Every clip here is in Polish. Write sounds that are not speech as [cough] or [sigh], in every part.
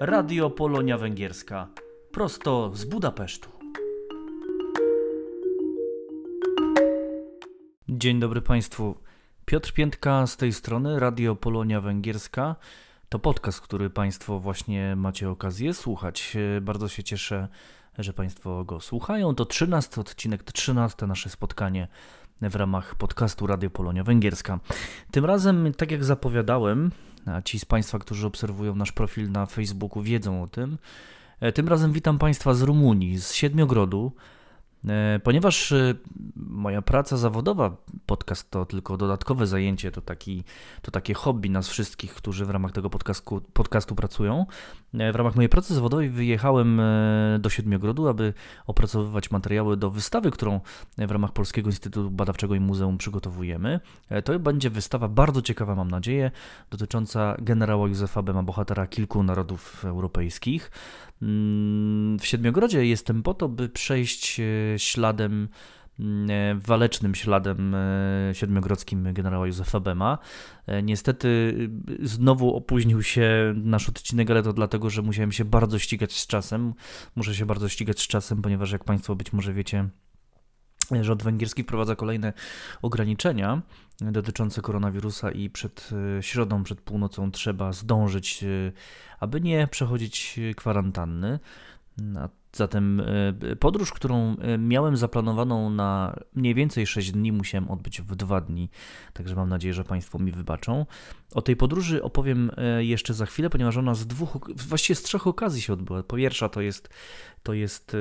Radio Polonia Węgierska. Prosto z Budapesztu. Dzień dobry Państwu. Piotr Piętka z tej strony, Radio Polonia Węgierska. To podcast, który Państwo właśnie macie okazję słuchać. Bardzo się cieszę, że Państwo go słuchają. To 13 odcinek, to 13 nasze spotkanie w ramach podcastu Radio Polonia Węgierska. Tym razem, tak jak zapowiadałem, a ci z Państwa, którzy obserwują nasz profil na Facebooku, wiedzą o tym. E, tym razem witam Państwa z Rumunii, z Siedmiogrodu. E, ponieważ e, moja praca zawodowa, podcast to tylko dodatkowe zajęcie, to, taki, to takie hobby nas wszystkich, którzy w ramach tego podcastu, podcastu pracują. E, w ramach mojej pracy zawodowej wyjechałem do Siedmiogrodu, aby opracowywać materiały do wystawy, którą w ramach Polskiego Instytutu Badawczego i Muzeum przygotowujemy. To będzie wystawa bardzo ciekawa, mam nadzieję, dotycząca generała Józefa Bema, bohatera kilku narodów europejskich. Mm, w Siedmiogrodzie jestem po to, by przejść e, śladem mm, e, walecznym śladem e, siedmiogrodzkim generała Józefa Bema. Niestety znowu opóźnił się nasz odcinek, ale to dlatego, że musiałem się bardzo ścigać z czasem. Muszę się bardzo ścigać z czasem, ponieważ jak Państwo być może wiecie, rząd węgierski wprowadza kolejne ograniczenia dotyczące koronawirusa i przed e, środą, przed północą trzeba zdążyć, e, aby nie przechodzić kwarantanny. Zatem e, podróż, którą e, miałem zaplanowaną na mniej więcej 6 dni, musiałem odbyć w 2 dni, także mam nadzieję, że Państwo mi wybaczą. O tej podróży opowiem e, jeszcze za chwilę, ponieważ ona z dwóch, właściwie z trzech okazji się odbyła. Pierwsza to jest, to jest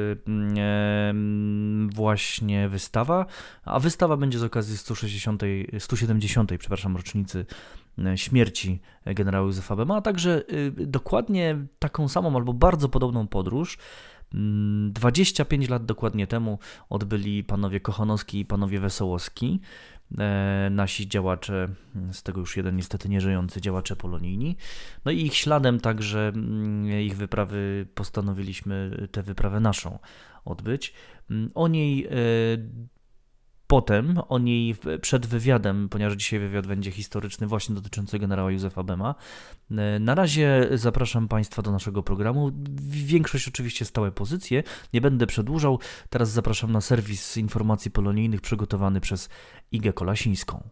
właśnie wystawa, a wystawa będzie z okazji 160, 170, przepraszam, rocznicy śmierci generała Józefa Bema, a także dokładnie taką samą albo bardzo podobną podróż 25 mm, lat dokładnie temu odbyli panowie Kochanowski i panowie Wesołowski, e, nasi działacze, z tego już jeden niestety nieżyjący, działacze polonijni. No i ich śladem także mm, ich wyprawy postanowiliśmy tę wyprawę naszą odbyć. Mm, o niej e, Potem o niej przed wywiadem, ponieważ dzisiaj wywiad będzie historyczny, właśnie dotyczący generała Józefa Bema. E, na razie zapraszam Państwa do naszego programu. Większość oczywiście stałe pozycje, nie będę przedłużał. Teraz zapraszam na serwis informacji polonijnych przygotowany przez Igę Kolasińską.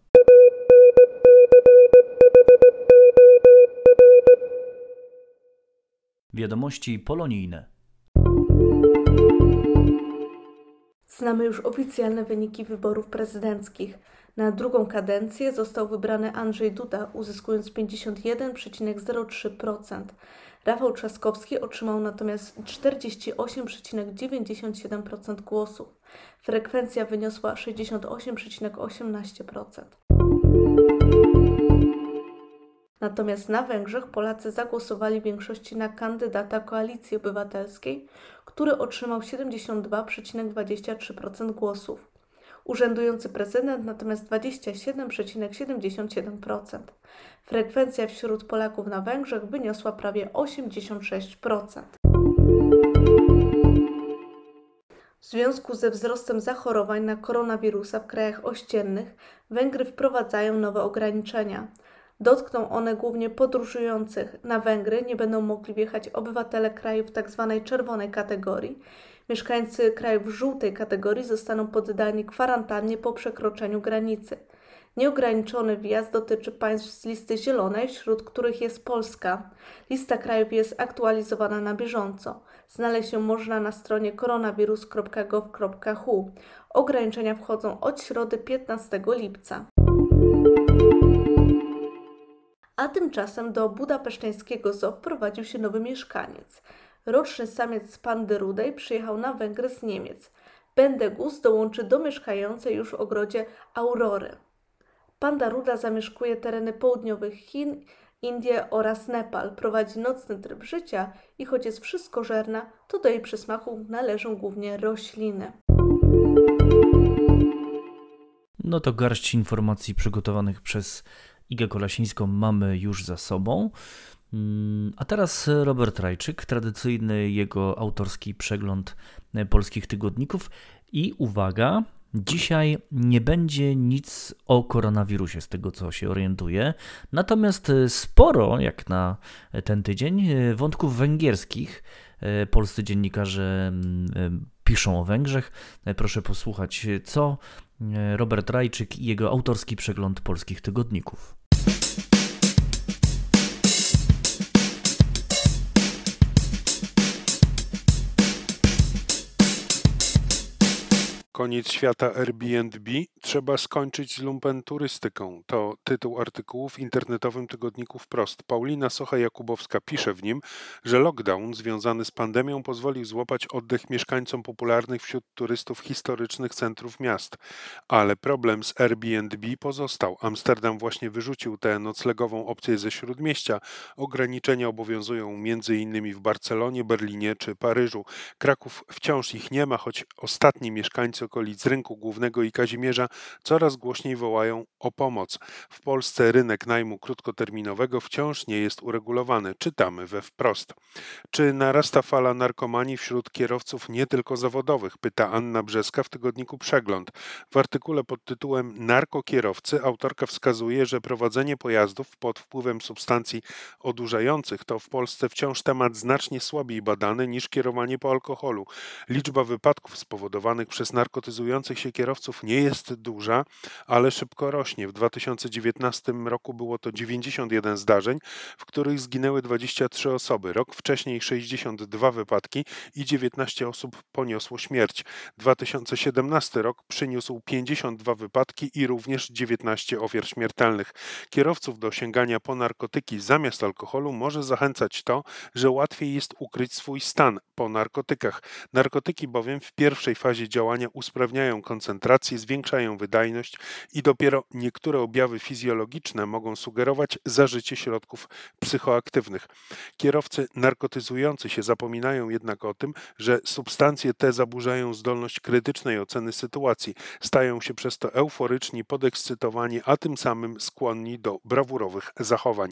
Wiadomości polonijne. Znamy już oficjalne wyniki wyborów prezydenckich. Na drugą kadencję został wybrany Andrzej Duda, uzyskując 51,03%. Rafał Trzaskowski otrzymał natomiast 48,97% głosów. Frekwencja wyniosła 68,18%. Natomiast na Węgrzech Polacy zagłosowali w większości na kandydata Koalicji Obywatelskiej, który otrzymał 72,23% głosów. Urzędujący prezydent natomiast 27,77%. Frekwencja wśród Polaków na Węgrzech wyniosła prawie 86%. W związku ze wzrostem zachorowań na koronawirusa w krajach ościennych, Węgry wprowadzają nowe ograniczenia. Dotkną one głównie podróżujących na Węgry, nie będą mogli wjechać obywatele krajów tzw. Tak czerwonej kategorii. Mieszkańcy krajów żółtej kategorii zostaną poddani kwarantannie po przekroczeniu granicy. Nieograniczony wjazd dotyczy państw z listy zielonej, wśród których jest Polska. Lista krajów jest aktualizowana na bieżąco. Znaleźć ją można na stronie koronawirus.gov.hu. Ograniczenia wchodzą od środy 15 lipca. A tymczasem do budapeszteńskiego zoo wprowadził się nowy mieszkaniec. Roczny samiec pandy rudej przyjechał na Węgry z Niemiec. Bendegus dołączy do mieszkającej już w ogrodzie Aurory. Panda ruda zamieszkuje tereny południowych Chin, Indie oraz Nepal. Prowadzi nocny tryb życia i choć jest wszystkożerna, to do jej przysmaku należą głównie rośliny. No to garść informacji przygotowanych przez Igę Kolasińską mamy już za sobą. Mm, a teraz Robert Rajczyk, tradycyjny jego autorski przegląd polskich tygodników. I uwaga, Dzisiaj nie będzie nic o koronawirusie, z tego co się orientuję. Natomiast sporo, jak na ten tydzień, wątków węgierskich. Polscy dziennikarze mm, piszą o Węgrzech. Proszę posłuchać, co Robert Rajczyk i jego autorski przegląd polskich tygodników. Koniec świata Airbnb. Trzeba skończyć z lumpenturystyką. To tytuł artykułu w internetowym tygodniku Wprost. Paulina Socha-Jakubowska pisze w nim, że lockdown związany z pandemią pozwolił złapać oddech mieszkańcom popularnych wśród turystów historycznych centrów miast. Ale problem z Airbnb pozostał. Amsterdam właśnie wyrzucił tę noclegową opcję ze śródmieścia. Ograniczenia obowiązują m.in. w Barcelonie, Berlinie czy Paryżu. Kraków wciąż ich nie ma, choć ostatni mieszkańcy okolic rynku głównego i Kazimierza coraz głośniej wołają o pomoc. W Polsce rynek najmu krótkoterminowego wciąż nie jest uregulowany. Czytamy we wprost. Czy narasta fala narkomanii wśród kierowców nie tylko zawodowych? Pyta Anna Brzeska w tygodniku Przegląd. W artykule pod tytułem Narkokierowcy autorka wskazuje, że prowadzenie pojazdów pod wpływem substancji odurzających to w Polsce wciąż temat znacznie słabiej badany niż kierowanie po alkoholu. Liczba wypadków spowodowanych przez narkotyki narkotyzujących się kierowców nie jest duża, ale szybko rośnie. W 2019 roku było to 91 zdarzeń, w których zginęły 23 osoby. Rok wcześniej 62 wypadki i 19 osób poniosło śmierć. 2017 rok przyniósł 52 wypadki i również 19 ofiar śmiertelnych. Kierowców do sięgania po narkotyki zamiast alkoholu może zachęcać to, że łatwiej jest ukryć swój stan po narkotykach. Narkotyki bowiem w pierwszej fazie działania usprawniają koncentrację, zwiększają wydajność i dopiero niektóre objawy fizjologiczne mogą sugerować zażycie środków psychoaktywnych. Kierowcy narkotyzujący się zapominają jednak o tym, że substancje te zaburzają zdolność krytycznej oceny sytuacji, stają się przez to euforyczni, podekscytowani, a tym samym skłonni do brawurowych zachowań.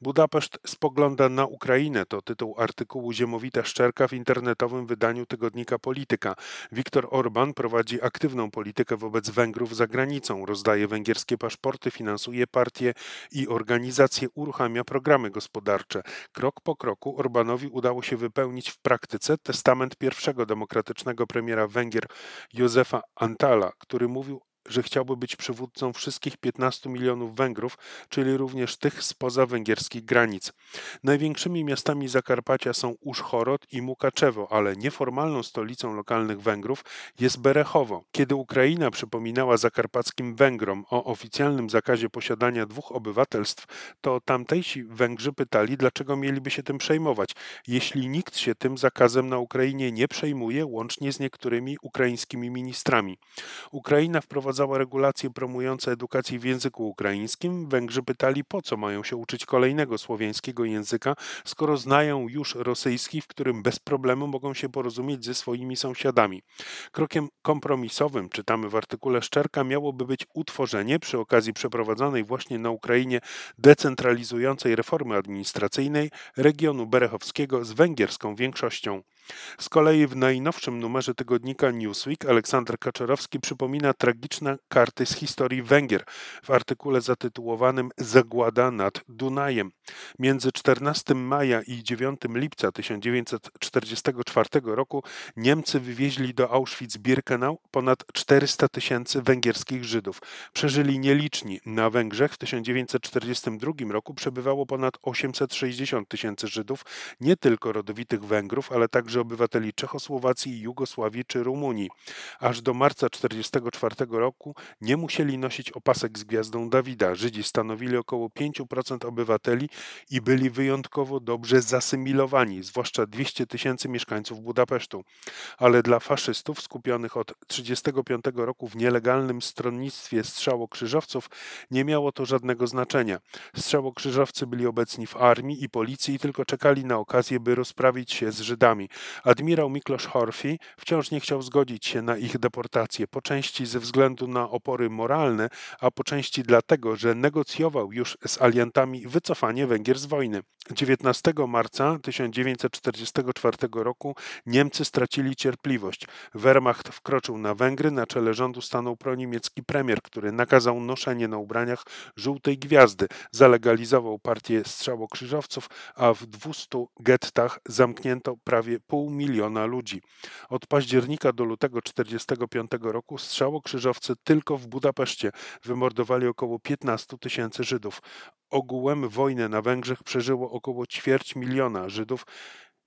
Budapeszt spogląda na Ukrainę to tytuł artykułu Ziemowita Szczerka w internetowym wydaniu tygodnika Polityka. Viktor Orban prowadzi aktywną politykę wobec Węgrów za granicą, rozdaje węgierskie paszporty, finansuje partie i organizacje, uruchamia programy gospodarcze. Krok po kroku Orbanowi udało się wypełnić w praktyce testament pierwszego demokratycznego premiera Węgier Józefa Antala, który mówił że chciałby być przywódcą wszystkich 15 milionów Węgrów, czyli również tych spoza węgierskich granic. Największymi miastami Zakarpacia są Uszchorod i Mukaczewo, ale nieformalną stolicą lokalnych Węgrów jest Berechowo. Kiedy Ukraina przypominała zakarpackim Węgrom o oficjalnym zakazie posiadania dwóch obywatelstw, to tamtejsi Węgrzy pytali, dlaczego mieliby się tym przejmować, jeśli nikt się tym zakazem na Ukrainie nie przejmuje, łącznie z niektórymi ukraińskimi ministrami. Ukraina wprowadza wprowadzała regulacje promujące edukację w języku ukraińskim, Węgrzy pytali, po co mają się uczyć kolejnego słowiańskiego języka, skoro znają już rosyjski, w którym bez problemu mogą się porozumieć ze swoimi sąsiadami. Krokiem kompromisowym, czytamy w artykule Szczerka, miałoby być utworzenie przy okazji przeprowadzonej właśnie na Ukrainie decentralizującej reformy administracyjnej regionu berechowskiego z węgierską większością. Z kolei w najnowszym numerze tygodnika Newsweek Aleksander Kaczorowski przypomina tragiczne karty z historii Węgier w artykule zatytułowanym Zagłada nad Dunajem. Między 14 maja i 9 lipca 1944 roku Niemcy wywieźli do Auschwitz-Birkenau ponad 400 tysięcy węgierskich Żydów. Przeżyli nieliczni. Na Węgrzech w 1942 roku przebywało ponad 860 tysięcy Żydów, nie tylko rodowitych Węgrów, ale także także obywateli Czechosłowacji, Jugosławii czy Rumunii. Aż do marca 1944 roku nie musieli nosić opasek z gwiazdą Dawida. Żydzi stanowili około 5% obywateli i byli wyjątkowo dobrze zasymilowani, zwłaszcza 200 tysięcy mieszkańców Budapesztu. Ale dla faszystów skupionych od 1935 roku w nielegalnym stronnictwie strzałokrzyżowców nie miało to żadnego znaczenia. Strzałokrzyżowcy byli obecni w armii i policji i tylko czekali na okazję, by rozprawić się z Żydami. Admirał Miklosz Horfi wciąż nie chciał zgodzić się na ich deportację, po części ze względu na opory moralne, a po części dlatego, że negocjował już z aliantami wycofanie Węgier z wojny. 19 marca 1944 roku Niemcy stracili cierpliwość. Wehrmacht wkroczył na Węgry, na czele rządu stanął proniemiecki premier, który nakazał noszenie na ubraniach żółtej gwiazdy, zalegalizował partię strzałokrzyżowców, a w 200 gettach zamknięto prawie pół miliona ludzi. Od października do lutego 1945 roku strzałokrzyżowcy tylko w Budapeszcie wymordowali około 15 tysięcy Żydów. Ogółem wojnę na Węgrzech przeżyło około ćwierć miliona Żydów,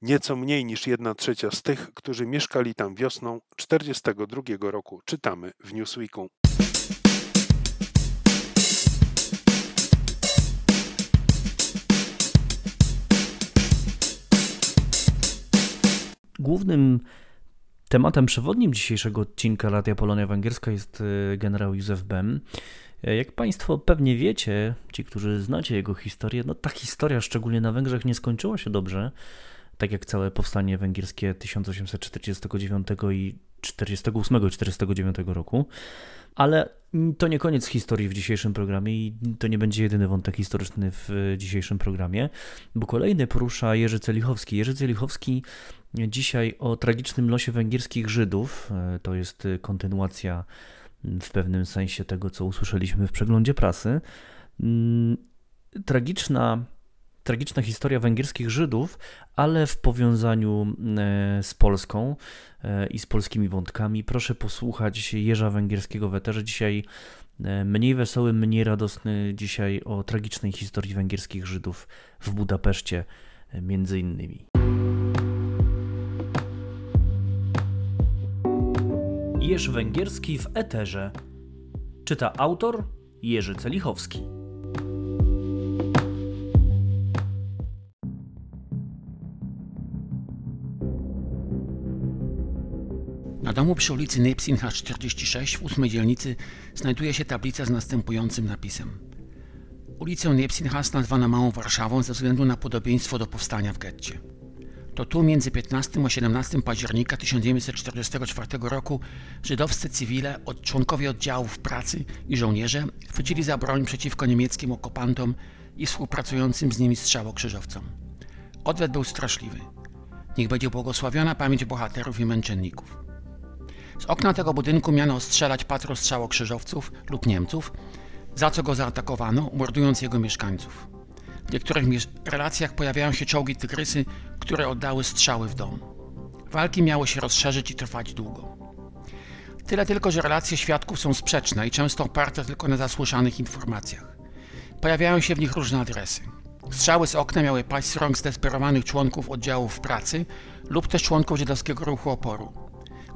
nieco mniej niż jedna trzecia z tych, którzy mieszkali tam wiosną 1942 roku, czytamy w Newsweeku. Głównym tematem przewodnim dzisiejszego odcinka Radia Polonia Węgierska jest y, generał Józef Bem. E, jak Państwo pewnie wiecie, ci, którzy znacie jego historię, no ta historia, szczególnie na Węgrzech, nie skończyła się dobrze, tak jak całe powstanie węgierskie 1849 i 48-49 roku. Ale to nie koniec historii w dzisiejszym programie i to nie będzie jedyny wątek historyczny w dzisiejszym programie, bo kolejny porusza Jerzy Celichowski. Jerzy Celichowski dzisiaj o tragicznym losie węgierskich Żydów, e, to jest kontynuacja w pewnym sensie tego, co usłyszeliśmy w przeglądzie prasy. Mm, tragiczna, tragiczna historia węgierskich Żydów, ale w powiązaniu e, z Polską e, i z polskimi wątkami. Proszę posłuchać Jerza Węgierskiego w eterze. Dzisiaj e, mniej wesoły, mniej radosny, dzisiaj o tragicznej historii węgierskich Żydów w Budapeszcie między innymi. Jerzy Węgierski w Eterze. Czyta autor Jerzy Celichowski. Domu przy ulicy Nepsinha 46 w ósmej dzielnicy znajduje się tablica z następującym napisem. Ulicę Nepsinhas nazwana Małą Warszawą ze względu na podobieństwo do powstania w getcie. To tu między 15 a 17 października 1944 roku żydowscy cywile, od członkowie oddziałów pracy i żołnierze chwycili za broń przeciwko niemieckim okupantom i współpracującym z nimi strzałokrzyżowcom. Odwet był straszliwy. Niech będzie błogosławiona pamięć bohaterów i męczenników. Z okna tego budynku miano ostrzelać patrol strzałokrzyżowców lub Niemców, za co go zaatakowano, mordując jego mieszkańców. W niektórych relacjach pojawiają się czołgi tygrysy, które oddały strzały w dom. Walki miały się rozszerzyć i trwać długo. Tyle tylko, że relacje świadków są sprzeczne i często oparte tylko na zasłyszanych informacjach. Pojawiają się w nich różne adresy. Strzały z okna miały paść z rąk zdesperowanych członków oddziałów pracy lub też członków żydowskiego ruchu oporu.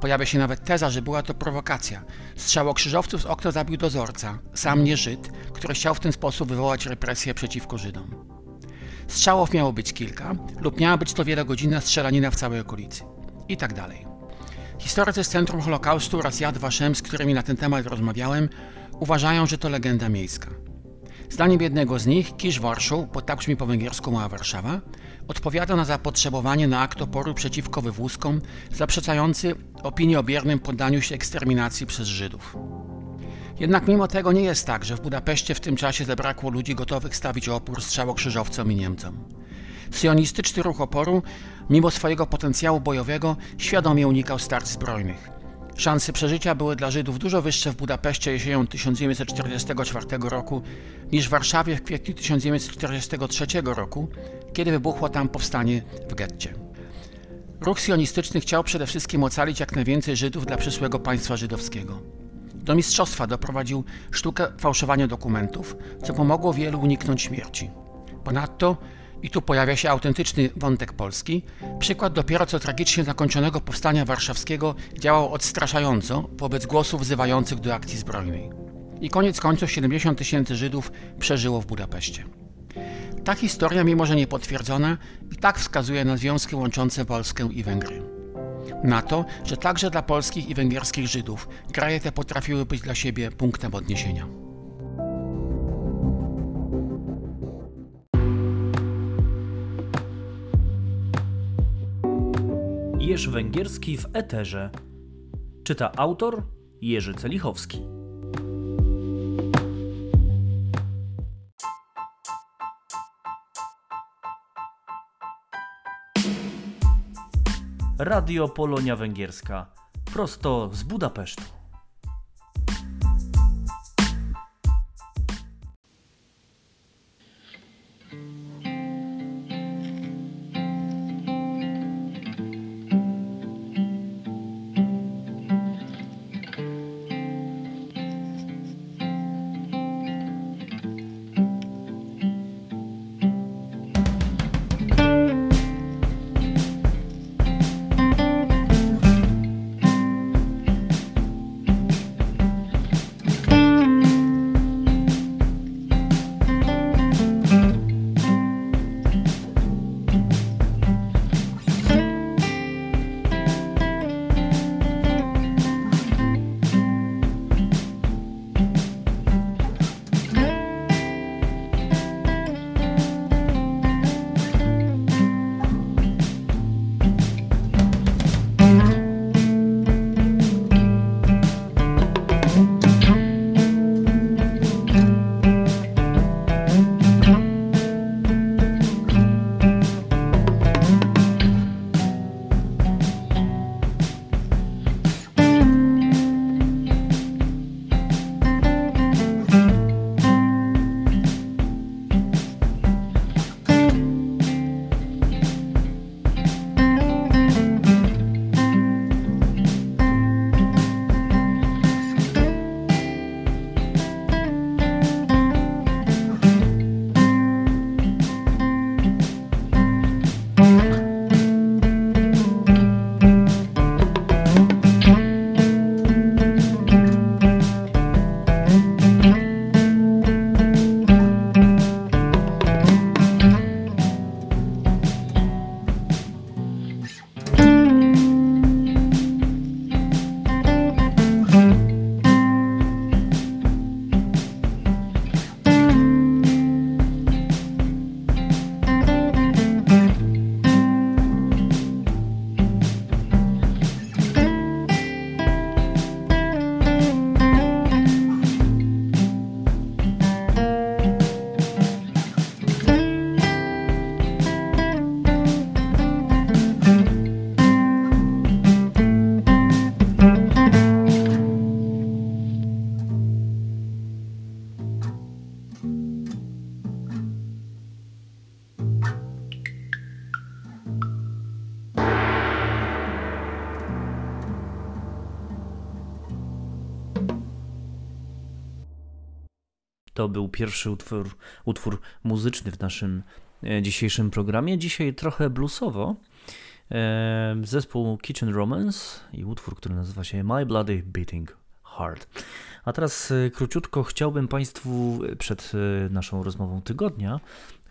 Pojawia się nawet teza, że była to prowokacja. Strzałokrzyżowców z okna zabił dozorca, sam nie Żyd, który chciał w ten sposób wywołać represje przeciwko Żydom. Strzałów miało być kilka, lub miała być to wielogodzinna strzelanina w całej okolicy. I tak dalej. Historycy z Centrum Holokaustu oraz Yad Vashem, z którymi na ten temat rozmawiałem, uważają, że to legenda miejska. Zdaniem jednego z nich, Kisz Warszu, bo tak brzmi po węgiersku Mała Warszawa, odpowiada na zapotrzebowanie na akt oporu przeciwko wywózkom zaprzeczający opinii o biernym poddaniu się eksterminacji przez Żydów. Jednak mimo tego nie jest tak, że w Budapeszcie w tym czasie zabrakło ludzi gotowych stawić opór strzałokrzyżowcom i Niemcom. Sionistyczny ruch oporu, mimo swojego potencjału bojowego, świadomie unikał starć zbrojnych. Szanse przeżycia były dla Żydów dużo wyższe w Budapeszcie jesienią 1944 roku niż w Warszawie w kwietniu 1943 roku, kiedy wybuchło tam powstanie w getcie. Ruch sionistyczny chciał przede wszystkim ocalić jak najwięcej Żydów dla przyszłego państwa żydowskiego. Do mistrzostwa doprowadził sztukę fałszowania dokumentów, co pomogło wielu uniknąć śmierci. Ponadto, i tu pojawia się autentyczny wątek polski, przykład dopiero co tragicznie zakończonego powstania warszawskiego działał odstraszająco wobec głosów wzywających do akcji zbrojnej. I koniec końców 70 tysięcy Żydów przeżyło w Budapeszcie. Ta historia, mimo że niepotwierdzona, i tak wskazuje na związki łączące Polskę i Węgry. Na to, że także dla polskich i węgierskich Żydów kraje te potrafiły być dla siebie punktem odniesienia. Jerz Węgierski w Eterze. Czyta autor Jerzy Celichowski. Radio Polonia Węgierska, prosto z Budapesztu. Pierwszy utwór, utwór muzyczny w naszym e, dzisiejszym programie. Dzisiaj trochę bluesowo. E, zespół Kitchen Romance i utwór, który nazywa się My Bloody Beating Heart. A teraz e, króciutko chciałbym Państwu przed naszą rozmową tygodnia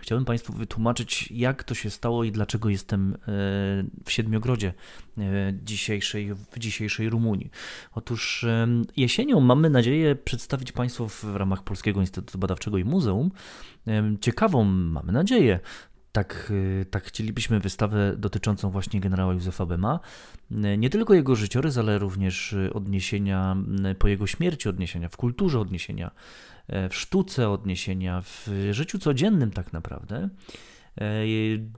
Chciałbym Państwu wytłumaczyć, jak to się stało i dlaczego jestem e, w Siedmiogrodzie e, dzisiejszej, w dzisiejszej Rumunii. Otóż jesienią mamy nadzieję przedstawić Państwu w ramach Polskiego Instytutu Badawczego i Muzeum ciekawą, mamy nadzieję, tak, e, tak chcielibyśmy wystawę dotyczącą właśnie generała Józefa Bema. Nie tylko jego życiorys, ale również odniesienia po jego śmierci, odniesienia w kulturze, odniesienia w sztuce odniesienia, w życiu codziennym tak naprawdę. E,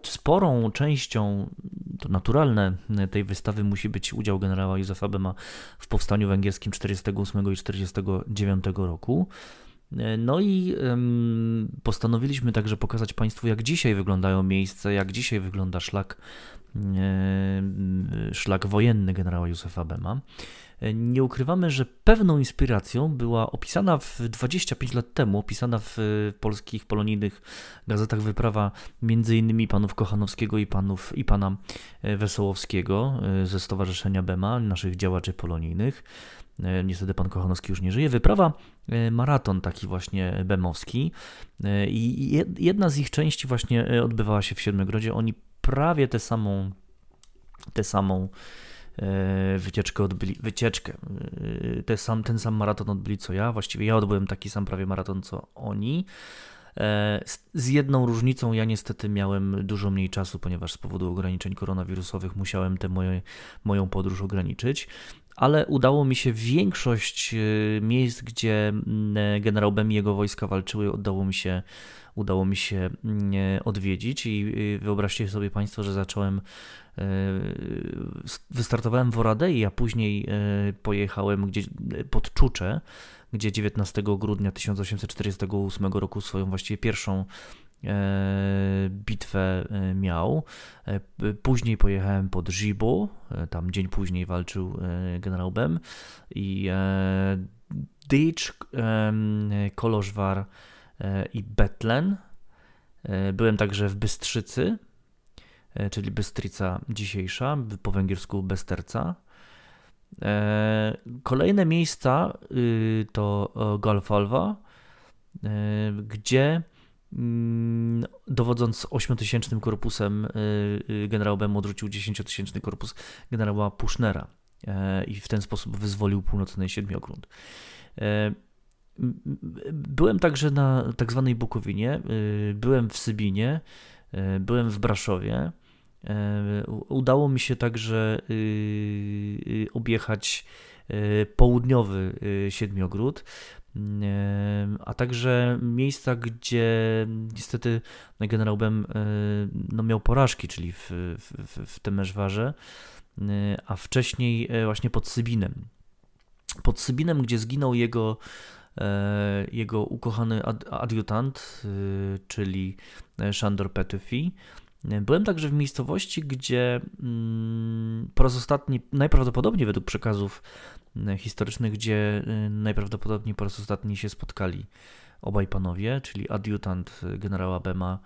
sporą częścią, to naturalne, tej wystawy musi być udział generała Józefa Bema w powstaniu węgierskim 48 i 49 roku. E, no i postanowiliśmy także pokazać Państwu, jak dzisiaj wyglądają miejsca, jak dzisiaj wygląda szlak, szlak wojenny generała Józefa Bema nie ukrywamy, że pewną inspiracją była opisana w 25 lat temu, opisana w polskich polonijnych gazetach wyprawa między innymi panów Kochanowskiego i, panów, i pana e, Wesołowskiego e, ze Stowarzyszenia BEMA, naszych działaczy polonijnych. E, niestety pan Kochanowski już nie żyje. Wyprawa maraton taki właśnie bemowski i jedna z ich części właśnie odbywała się w Siedmiogrodzie. Oni prawie tę samą, tę samą E, wycieczkę odbyli, wycieczkę, e, ten sam, ten sam maraton odbyli co ja, właściwie ja odbyłem taki sam prawie maraton co oni. E, z jedną różnicą, ja niestety miałem dużo mniej czasu, ponieważ z powodu ograniczeń koronawirusowych musiałem tę moje, moją podróż ograniczyć, ale udało mi się większość miejsc, gdzie generał Bem i jego wojska walczyły, udało mi się udało mi się mm, odwiedzić i wyobraźcie sobie Państwo, że zacząłem wystartowałem w Oradei, a później pojechałem gdzieś pod Czucze, gdzie 19 grudnia 1848 roku swoją właściwie pierwszą E, bitwę e, miał. E, później pojechałem pod Żibu, tam dzień później walczył generał Bem i Dycz, Kolożwar i Betlen. Byłem także w Bystrzycy, czyli Bystrica dzisiejsza, po węgiersku Besterca. Kolejne miejsca y, to Golfalwa, gdzie Mm, dowodząc 8000 korpusem, y, y, generał Bem odrzucił 10-tysięczny korpus generała Pusznera e, i w ten sposób wyzwolił północny Siedmiogród. Byłem także na tak zwanej Bukowinie, y, byłem w Sybinie, e, byłem w Braszowie. Udało mi się także objechać południowy Siedmiogród a także miejsca, gdzie niestety generał Bem no, miał porażki, czyli w, w, w a wcześniej właśnie pod Sybinem. Pod Sybinem, gdzie zginął jego, jego ukochany adiutant, czyli Szandor Petyfi. Byłem także w miejscowości, gdzie mm, po raz ostatni, najprawdopodobniej według przekazów E, historycznych, gdzie e, najprawdopodobniej po raz ostatni się spotkali obaj panowie, czyli adiutant generała Bema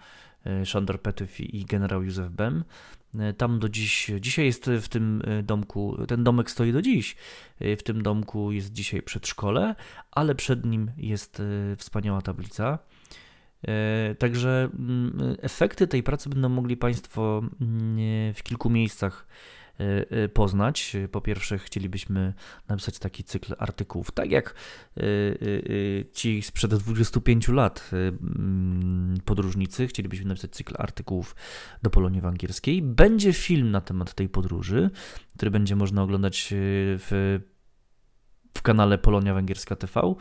Szandor Petyw i generał Józef Bem. E, tam do dziś, dzisiaj jest w tym domku, ten domek stoi do dziś. W tym domku jest dzisiaj przedszkole, ale przed nim jest wspaniała tablica. Także mm, efekty tej pracy będą mogli Państwo mm, w kilku miejscach poznać. Po pierwsze, chcielibyśmy napisać taki cykl artykułów, tak jak y, ci sprzed 25 lat mm, podróżnicy, chcielibyśmy napisać cykl artykułów do Polonii Węgierskiej. Będzie film na temat tej podróży, który będzie można oglądać w w kanale Polonia Węgierska TV.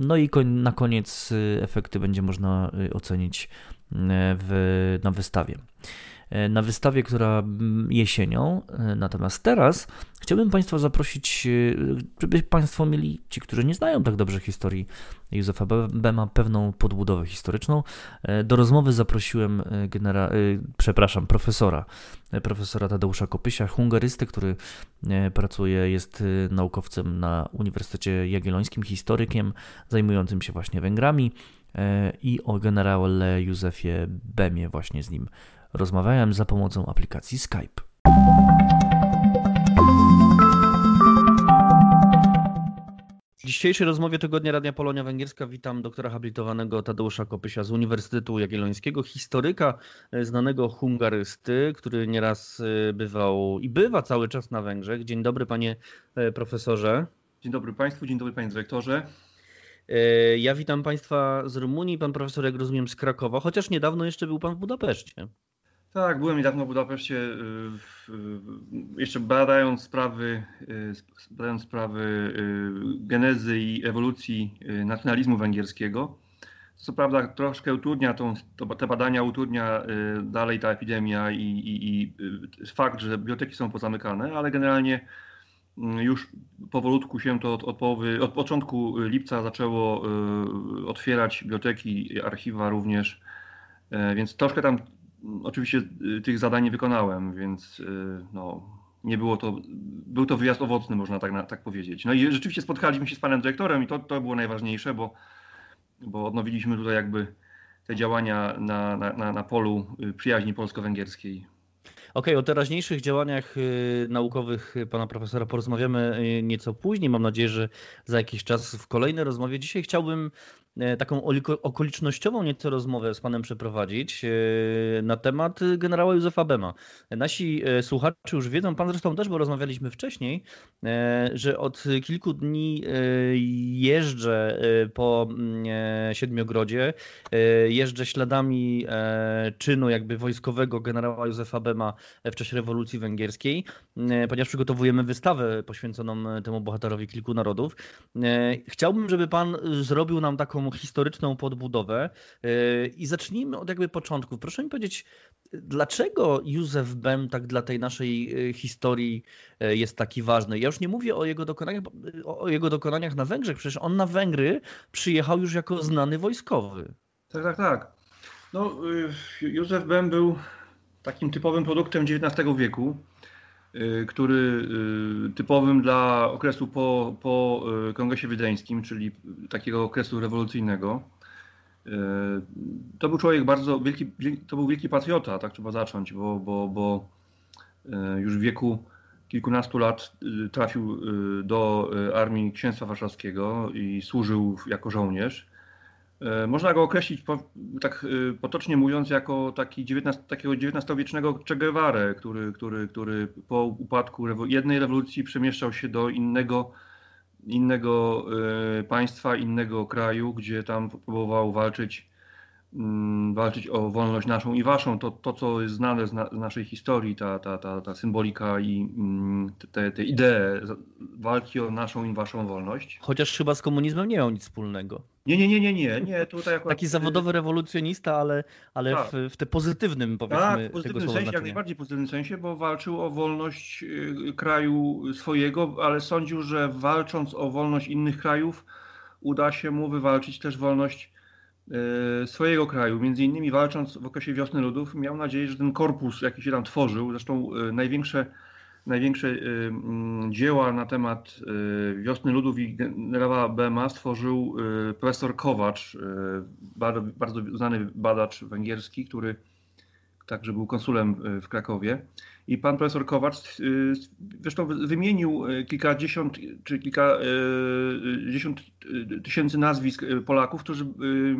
No i na koniec efekty będzie można ocenić w, na wystawie. E, na wystawie, która jesienią. E, natomiast teraz chciałbym Państwa zaprosić, e, żeby Państwo mieli, ci, którzy nie znają tak dobrze historii Józefa Bema, pewną podbudowę historyczną. Do rozmowy zaprosiłem genera- przepraszam, profesora, profesora Tadeusza Kopysia, hungarysty, który pracuje, jest naukowcem na Uniwersytecie Jagiellońskim, historykiem zajmującym się właśnie Węgrami i o generale Józefie Bemie właśnie z nim Rozmawiałem za pomocą aplikacji Skype. W dzisiejszej rozmowie Tygodnia Radia Polonia Węgierska witam doktora habilitowanego Tadeusza Kopysia z Uniwersytetu Jagiellońskiego, historyka, e, znanego hungarysty, który nieraz e, bywał i bywa cały czas na Węgrzech. Dzień dobry panie e, profesorze. Dzień dobry państwu, dzień dobry panie dyrektorze. Ja witam państwa z Rumunii, pan profesor jak rozumiem z Krakowa, chociaż niedawno jeszcze był pan w Budapeszcie. Tak, byłem niedawno w Budapeszcie, y, jeszcze badając sprawy, y, badając sprawy y, genezy i ewolucji nacjonalizmu węgierskiego. Co prawda troszkę utrudnia tą, te badania, utrudnia dalej ta epidemia i, i, i fakt, że biblioteki są pozamykane, ale generalnie już powolutku się to od, od, połowy, od początku lipca zaczęło otwierać biblioteki, archiwa również, więc troszkę tam Oczywiście y, tych zadań nie wykonałem, więc y, no, nie było to, był to wyjazd owocny, można tak, tak powiedzieć. No i rzeczywiście spotkaliśmy się z panem dyrektorem i to, to było najważniejsze, bo, bo odnowiliśmy tutaj jakby te działania na, na, na polu y, przyjaźni polsko-węgierskiej. Okej, okay, o teraźniejszych działaniach naukowych pana profesora porozmawiamy nieco później. Mam nadzieję, że za jakiś czas w kolejnej rozmowie. Dzisiaj chciałbym taką okolicznościową nieco rozmowę z panem przeprowadzić e, na temat generała Józefa Bema. Nasi e, słuchacze już wiedzą, pan zresztą też, bo rozmawialiśmy wcześniej, że od kilku dni jeżdżę po mm, Siedmiogrodzie, jeżdżę śladami czynu jakby wojskowego generała Józefa Bema w czasie rewolucji węgierskiej, ponieważ przygotowujemy wystawę poświęconą temu bohaterowi kilku narodów. Chciałbym, żeby pan zrobił nam taką historyczną podbudowę e, i zacznijmy od jakby początków. Proszę mi powiedzieć, dlaczego Józef Bem tak dla tej naszej e, historii jest taki ważny? Ja już nie mówię o jego dokonaniach, o jego dokonaniach na Węgrzech, przecież on na Węgry przyjechał już jako znany wojskowy. Tak, tak, tak. No, Józef Bem był takim typowym produktem XIX wieku. Y, który y, typowym dla okresu po, po y, Kongresie Wiedeńskim, czyli takiego okresu rewolucyjnego. To był człowiek bardzo wielki, to był wielki patriota, tak trzeba zacząć, bo, bo, bo już w wieku kilkunastu lat trafił do armii księstwa warszawskiego i służył jako żołnierz. E, można go określić, tak e, potocznie mówiąc, jako taki 19, takiego XIX-wiecznego Che Guevara, który, który, który po upadku jednej rewolucji przemieszczał się do innego, innego e, państwa, innego kraju, gdzie tam próbował walczyć walczyć o wolność naszą i waszą. To, to co jest znane z, na, z naszej historii, ta, ta, ta, ta symbolika i mm, te, te idee walki o naszą i waszą wolność. Chociaż chyba z komunizmem nie miał nic wspólnego. Nie, nie, nie, nie, nie. nie tutaj akurat... Taki zawodowy rewolucjonista, ale, ale tak. w, w te pozytywnym powiedzmy Tak, w pozytywnym sensie, jak najbardziej pozytywnym sensie, bo walczył o wolność y, kraju swojego, ale sądził, że walcząc o wolność innych krajów uda się mu wywalczyć też wolność swojego kraju, między innymi walcząc w okresie wiosny ludów, miał nadzieję, że ten korpus, jaki się tam tworzył, zresztą e, największe, największe e, dzieła na temat wiosny ludów i generała Bema stworzył profesor Kowacz, bardzo, bardzo znany badacz węgierski, który także był konsulem w Krakowie. I pan profesor Kowacz y, zresztą wymienił y, kilkadziesiąt czy kilkadziesiąt y, tysięcy nazwisk Polaków, którzy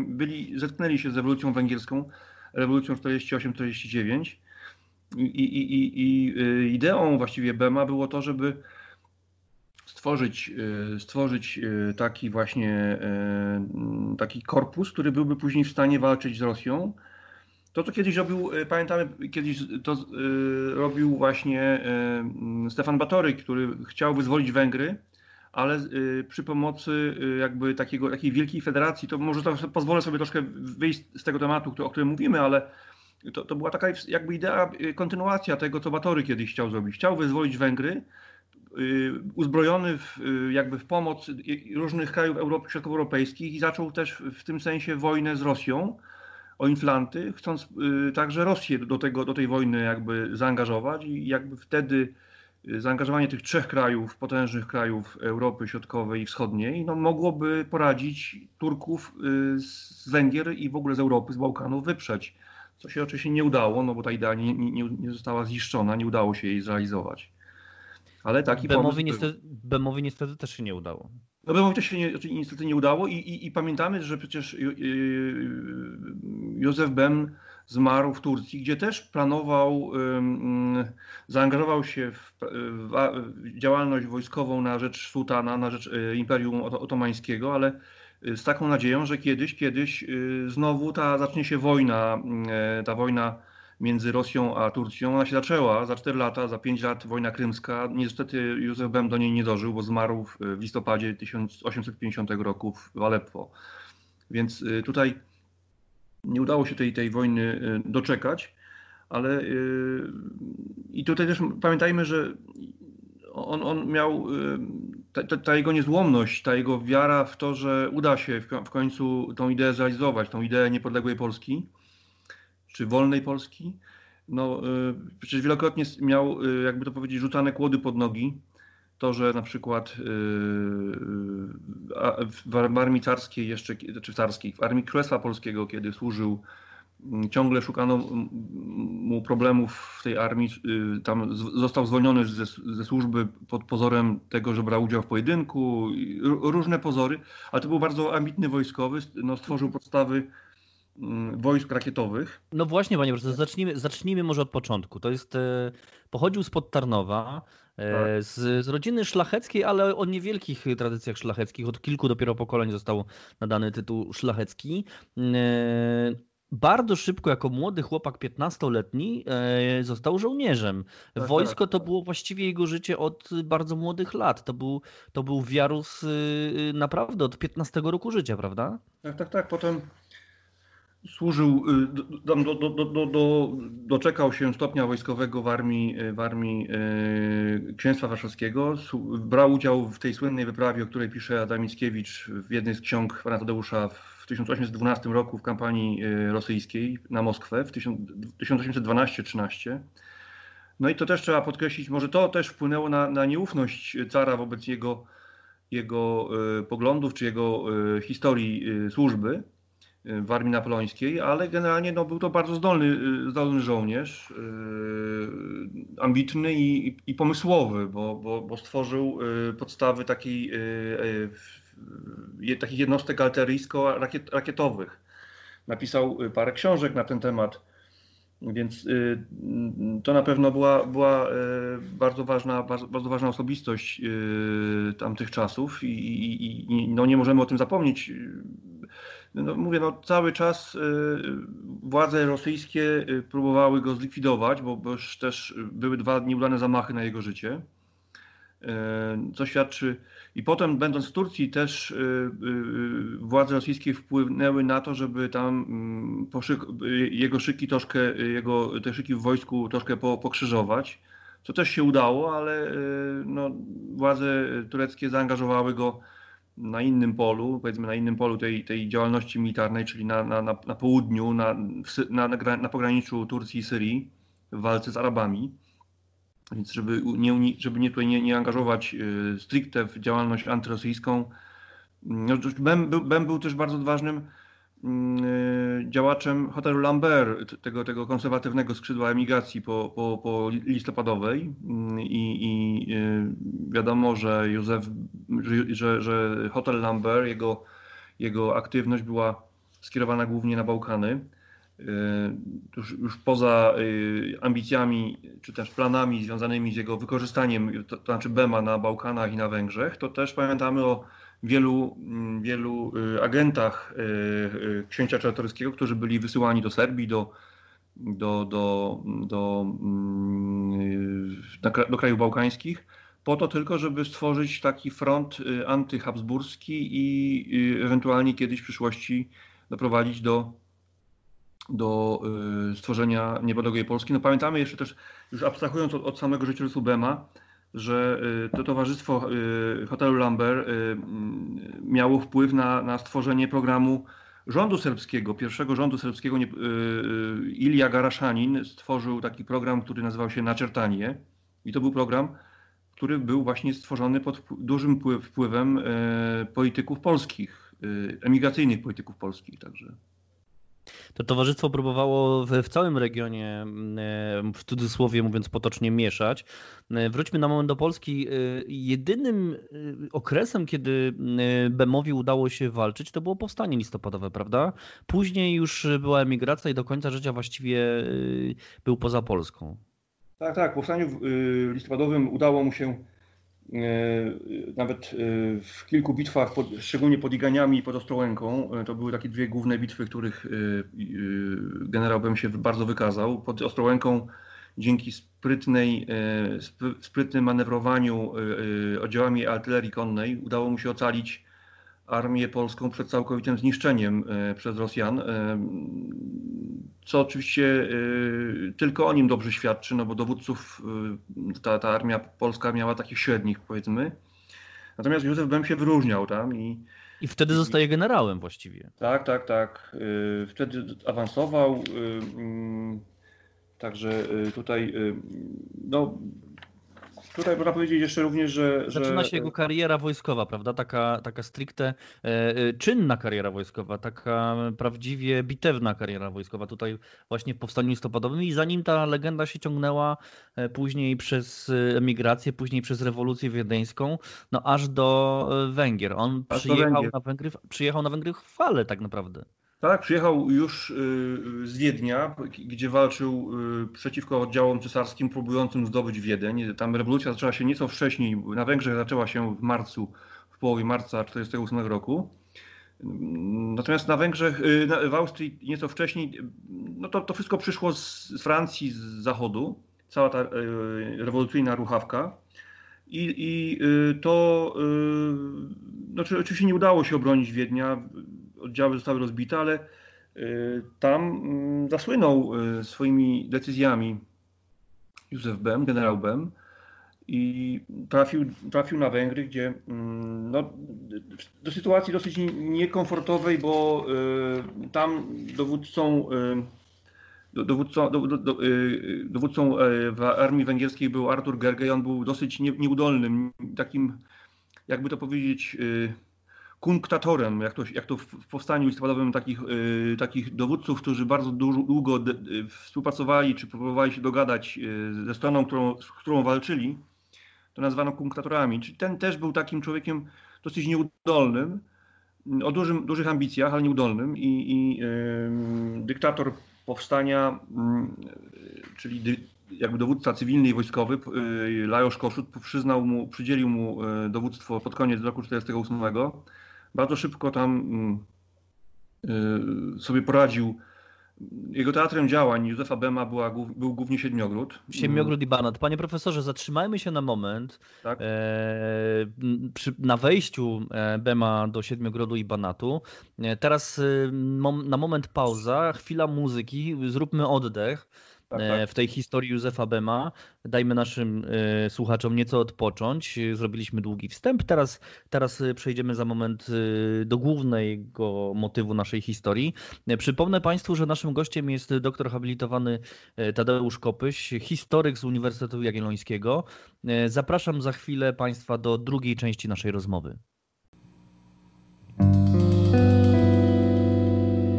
byli, zetknęli się z rewolucją węgierską, rewolucją 48-49. I, i, i, I ideą właściwie Bema było to, żeby stworzyć, stworzyć taki właśnie taki korpus, który byłby później w stanie walczyć z Rosją to, co kiedyś robił, e, pamiętamy, kiedyś to y, robił właśnie y, Stefan Batory, który chciał wyzwolić Węgry, ale y, przy pomocy jakby takiego, takiej wielkiej federacji, to może to pozwolę sobie troszkę wyjść z tego tematu, o którym mówimy, ale to, to była taka jakby idea, kontynuacja tego, co Batory kiedyś chciał zrobić. Chciał wyzwolić Węgry, uzbrojony w, jakby w pomoc różnych krajów Europy Środkowoeuropejskich i zaczął też w tym sensie wojnę z Rosją o inflanty, chcąc y, także Rosję do, tego, do tej wojny jakby zaangażować i jakby wtedy y, zaangażowanie tych trzech krajów, potężnych krajów Europy Środkowej i Wschodniej, no, mogłoby poradzić Turków y, z Węgier i w ogóle z Europy, z Bałkanów wyprzeć. Co się oczywiście nie udało, no bo ta idea nie, nie, nie została zniszczona, nie udało się jej zrealizować. Ale taki Bemowi. Niestety, Bemowi niestety też się nie udało. No Bemowi też się nie, niestety nie udało i, i, i pamiętamy, że przecież y, y, Józef Bem zmarł w Turcji, gdzie też planował, zaangażował się w, działalność wojskową na rzecz sułtana, na rzecz y, Imperium Otomańskiego, ale z taką nadzieją, że kiedyś, kiedyś znowu ta zacznie się wojna, ta wojna między Rosją a Turcją. Ona się zaczęła za 4 lata, za 5 lat wojna krymska. Niestety Józef Bem do niej nie dożył, bo zmarł w listopadzie 1850 roku w Aleppo. Więc y, tutaj nie udało się tej, tej wojny y, doczekać, ale y, i tutaj też pamiętajmy, że on, on miał ta, ta, jego niezłomność, ta jego wiara w to, że uda się w końcu tą ideę zrealizować, tą ideę niepodległej Polski czy wolnej Polski, no y, przecież wielokrotnie miał, y, jakby to powiedzieć, rzucane kłody pod nogi. To, że na przykład y, w armii carskiej jeszcze, czy w carskiej, w armii Królestwa Polskiego, kiedy służył, mm, ciągle szukano mu problemów w tej armii. Tam został zwolniony ze, ze służby pod pozorem tego, że brał udział w pojedynku, różne pozory, ale to był bardzo ambitny wojskowy, no, stworzył podstawy wojsk rakietowych. No właśnie, panie profesorze, zacznijmy, zacznijmy może od początku. To jest, e, pochodził spod Tarnowa, e, tak. z, z, rodziny szlacheckiej, ale o niewielkich tradycjach szlacheckich. Od kilku dopiero pokoleń został nadany tytuł szlachecki. E, bardzo szybko, jako młody chłopak 15-letni, e, został żołnierzem. Tak, Wojsko tak. to było właściwie jego życie od bardzo młodych lat. To był, to był wiarus y, naprawdę od 15 roku życia, prawda? Tak, tak, tak. Potem służył, y, do, do, do, do, do, doczekał się stopnia wojskowego w armii, y, w armii Księstwa Warszawskiego. Brał udział w tej słynnej wyprawie, o której pisze Adam Mickiewicz w jednej z ksiąg pana Tadeusza w 1812 roku w kampanii y, rosyjskiej na Moskwę w 1812-13. No i to też trzeba podkreślić, może to też wpłynęło na, na nieufność cara wobec jego, jego y, poglądów czy jego y, historii służby w armii napoleońskiej, ale generalnie no, był to bardzo zdolny, zdolny żołnierz, ambitny i, i pomysłowy, bo, bo, bo stworzył podstawy takiej takich jednostek artyleryjsko-rakietowych. Napisał y, parę książek na ten temat, więc y, to na pewno była, była y, bardzo, ważna, bardzo, bardzo ważna osobistość tamtych czasów i, i, i no nie możemy o tym zapomnieć. No, mówię, no, cały czas władze rosyjskie próbowały go zlikwidować, bo, bo już też były dwa nieudane zamachy na jego życie. Co świadczy i potem, będąc w Turcji, też y, y, y, władze rosyjskie wpłynęły na to, żeby tam mm, poszyk, jego szyki troszkę, jego te szyki w wojsku troszkę pokrzyżować, co też się udało, ale no, władze tureckie zaangażowały go na innym polu, powiedzmy na innym polu tej, tej działalności militarnej, czyli na, na, na, na południu, na, na, na pograniczu Turcji i Syrii w walce z Arabami. Więc żeby nie, żeby nie, tutaj nie, nie angażować y, stricte w działalność antyrosyjską, no, Bem, Bem był też bardzo ważnym mm, y, działaczem hotelu Lambert, tego, tego konserwatywnego skrzydła emigracji po, po, po listopadowej mm, i, i y, wiadomo, że Józef, że, że hotel Lambert, jego, jego aktywność była skierowana głównie na Bałkany. Y, już, już poza y, ambicjami czy też planami związanymi z jego wykorzystaniem, to, to znaczy BEMA na Bałkanach i na Węgrzech, to też pamiętamy o wielu, mm, wielu y, agentach księcia czartoryskiego, którzy byli wysyłani do Serbii, do, do, do, do, mm, do krajów bałkańskich, po to tylko, żeby stworzyć taki front antyhabsburski i ewentualnie kiedyś w przyszłości doprowadzić do do y, stworzenia niepodległej Polski. No pamiętamy jeszcze też, już abstrahując od, od samego życiorysu Bema, że y, to towarzystwo y, hotelu Lambert miało wpływ na, na stworzenie programu rządu serbskiego, pierwszego rządu serbskiego. Ilja Garaszanin stworzył taki program, który nazywał się Naczertanie i to był program, który był właśnie stworzony pod dużym wpływem polityków polskich, emigracyjnych polityków polskich także. To towarzystwo próbowało w, w, całym regionie, mm, w cudzysłowie mówiąc potocznie, mieszać. E, wróćmy na moment do Polski. E, jedynym e, okresem, kiedy Bemowi udało się walczyć, to było powstanie listopadowe, prawda? Później już była emigracja i do końca życia właściwie był poza Polską. Tak, tak. W powstaniu listopadowym udało mu się E, nawet e, w kilku bitwach, pod, szczególnie pod Iganiami i pod Ostrołęką, e, to były takie dwie główne bitwy, których generał Bem się bardzo wykazał. Pod Ostrołęką dzięki sprytnej, sprytnym manewrowaniu oddziałami artylerii konnej udało mu się ocalić armię polską przed całkowitym zniszczeniem e, przez Rosjan, e, co oczywiście e, tylko o nim dobrze świadczy, no bo dowódców ta, ta armia polska miała takich średnich powiedzmy. Natomiast Józef Bem się wyróżniał tam i i wtedy zostaje generałem właściwie. Tak, tak, tak. Wtedy awansował. Mm, także tutaj no, Tutaj można powiedzieć jeszcze również, że. Zaczyna się jego kariera wojskowa, prawda? Taka, taka stricte e, e, czynna kariera wojskowa, taka prawdziwie bitewna kariera wojskowa. Tutaj właśnie w powstaniu listopadowym i zanim ta legenda się ciągnęła e, później przez emigrację, później przez rewolucję wiedeńską, no aż do Węgier. On przyjechał, Węgier. Na Węgry, przyjechał na Węgry w fale tak naprawdę. Tak, przyjechał już y, z Wiednia, gdzie walczył y, przeciwko oddziałom cesarskim próbującym zdobyć Wiedeń. Tam rewolucja zaczęła się nieco wcześniej, na Węgrzech zaczęła się w marcu, w połowie marca 1948 roku. Natomiast na Węgrzech, w Austrii nieco wcześniej, no to, to wszystko przyszło z Francji, z zachodu, cała ta rewolucyjna ruchawka. I, i to znaczy, oczywiście nie udało się obronić Wiednia, oddziały zostały rozbite, ale tam mm, zasłynął swoimi decyzjami Józef Bem, generał Bem i trafił, trafił na Węgry, gdzie mm, no, do sytuacji dosyć niekomfortowej, bo y, tam dowódcą, y, dowódcą, do, do, y, dowódcą w armii węgierskiej był Artur Gergely. On był dosyć nieudolnym, takim, jakby to powiedzieć, kunktatorem, jak to, jak to w powstaniu listopadowym takich, y, takich dowódców, którzy bardzo długo y, współpracowali czy próbowali się dogadać y, ze stroną, którą, z którą walczyli, to nazwano kunktatorami. Czyli ten też był takim człowiekiem dosyć nieudolnym, o dużym, dużych ambicjach, ale nieudolnym i, i dyktator powstania, czyli dy, jakby dowódca cywilny i wojskowy, Lajos Koszut, przyznał mu, przydzielił mu dowództwo pod koniec roku 1948 bardzo szybko tam mm, y, sobie poradził. Jego teatrem działań Józefa Bema była, był głównie Siedmiogród. Siedmiogród i Banat. Panie profesorze, zatrzymajmy się na moment. Tak? E, przy, na wejściu e, Bema do Siedmiogrodu i Banatu. E, teraz e, mom, na moment pauza, chwila muzyki, zróbmy oddech tak, e, tak. w tej historii Józefa Bema. Dajmy naszym e, słuchaczom nieco odpocząć. Zrobiliśmy długi wstęp. Teraz, teraz przejdziemy za moment e, do głównego motywu naszej historii. Przypomnę Państwu, że naszym gościem jest doktor habilitowany Tadeusz Kopyś, historyk z Uniwersytetu Jagiellońskiego. Zapraszam za chwilę Państwa do drugiej części naszej rozmowy.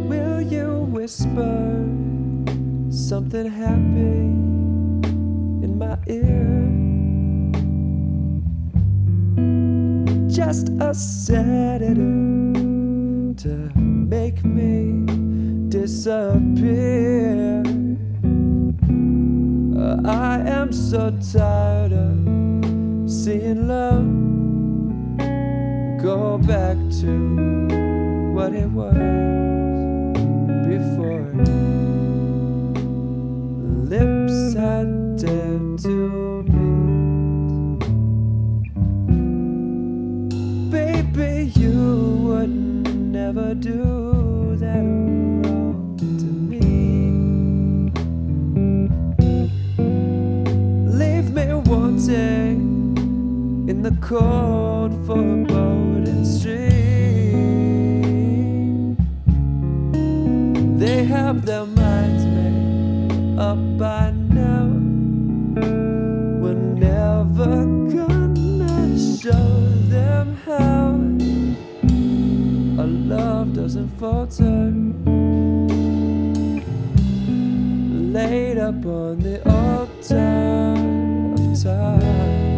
Will you whisper something happy in my ear. Just a sedative to make me disappear. Uh, I am so tired of seeing love go back to what it was before lips I dare to meet. Baby, you would never do that wrong to me. Leave me wanting in the cold foreboding stream. They have their minds up by now. We're never gonna show them how a love doesn't falter. Laid up on the altar of time.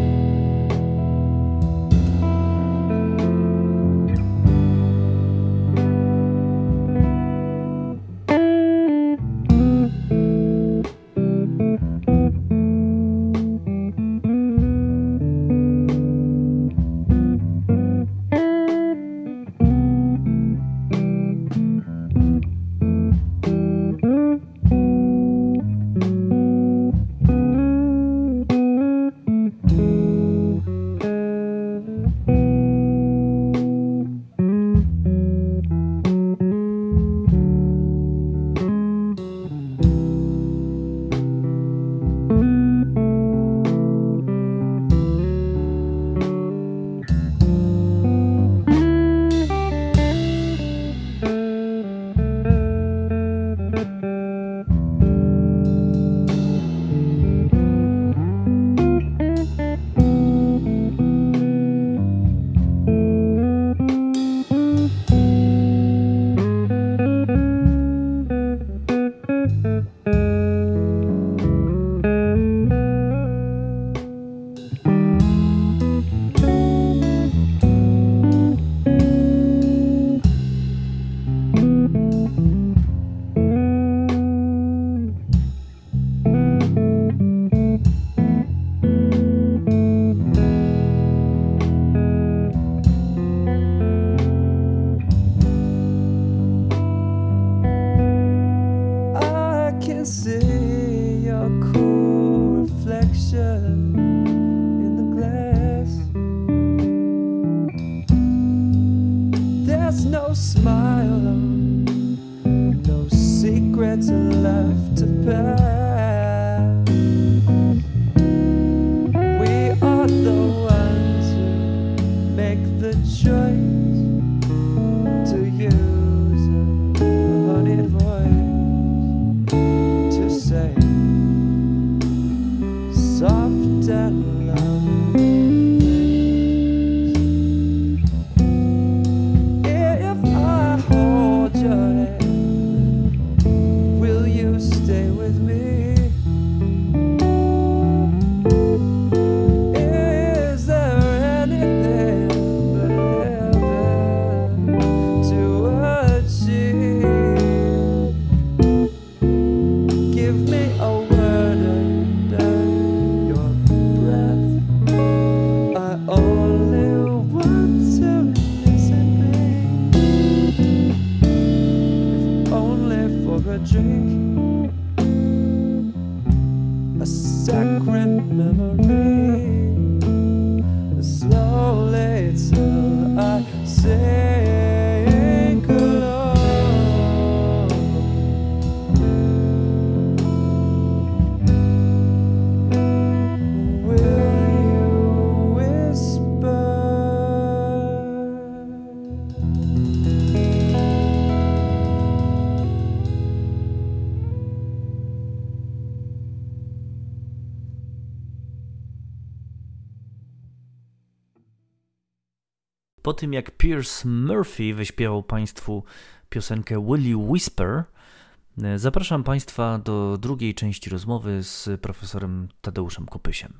Tym jak Pierce Murphy wyśpiewał Państwu piosenkę Will You Whisper, zapraszam Państwa do drugiej części rozmowy z profesorem Tadeuszem Kopysiem.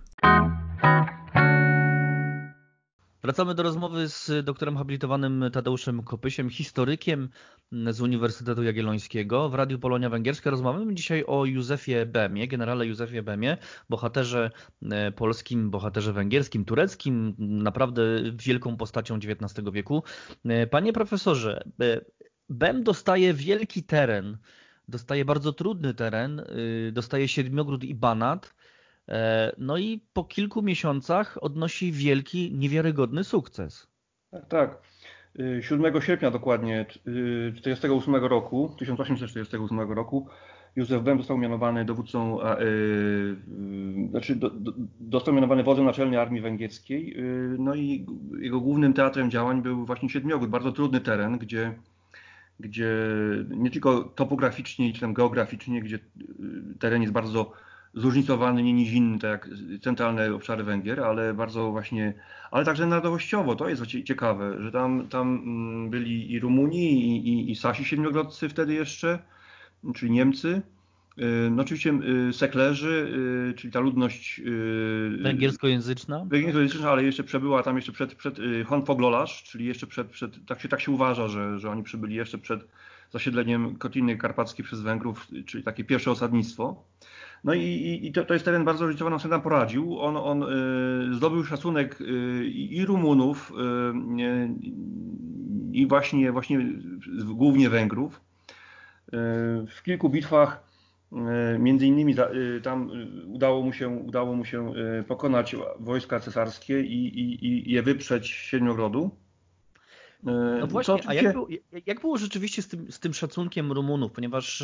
Wracamy do rozmowy z doktorem habilitowanym Tadeuszem Kopysiem, historykiem z Uniwersytetu Jagiellońskiego. W Radiu Polonia Węgierska rozmawiamy dzisiaj o Józefie Bemie, generale Józefie Bemie, bohaterze e, polskim, bohaterze węgierskim, tureckim, naprawdę wielką postacią XIX wieku. E, Panie profesorze, e, Bem dostaje wielki teren, dostaje bardzo trudny teren, dostaje Siedmiogród i Banat, No i po kilku miesiącach odnosi wielki, niewiarygodny sukces. Tak, tak. Y, 7 sierpnia dokładnie 1948 roku, 1848 roku Józef Bem został mianowany dowódcą, y, y, znaczy został mianowany wodzem naczelnej armii węgierskiej. Y, no i jego głównym teatrem działań był właśnie Siedmiogród, bardzo trudny teren, gdzie, gdzie nie tylko topograficznie, czy tam geograficznie, gdzie y, teren jest bardzo zróżnicowany, nie nizinny, tak jak centralne obszary Węgier, ale bardzo właśnie, ale także narodowościowo, to jest cie- ciekawe, że tam, tam mm, byli i Rumuni, i, i, i Sasi siedmiogrodcy wtedy jeszcze, czyli Niemcy, y, no oczywiście y, seklerzy, y, czyli ta ludność Węgierskojęzyczna? węgierskojęzyczna, ale jeszcze przebyła tam jeszcze przed, przed Honfoglolarz, czyli jeszcze przed, przed tak, się, tak się uważa, że, że oni przybyli jeszcze przed zasiedleniem Kotliny Karpackiej przez Węgrów, czyli takie pierwsze osadnictwo. No i, i, to, to jest teren bardzo różnicowany, on sobie tam poradził. On, on y, zdobył szacunek y, i Rumunów, y, i właśnie, właśnie głównie Węgrów. Y, w kilku bitwach, y, między innymi tam udało mu się, udało mu się pokonać wojska cesarskie i, i, i je wyprzeć z Siedmiogrodu. Y, No co właśnie, a oczywiście- jak, było, jak było rzeczywiście z tym, z tym szacunkiem Rumunów? Ponieważ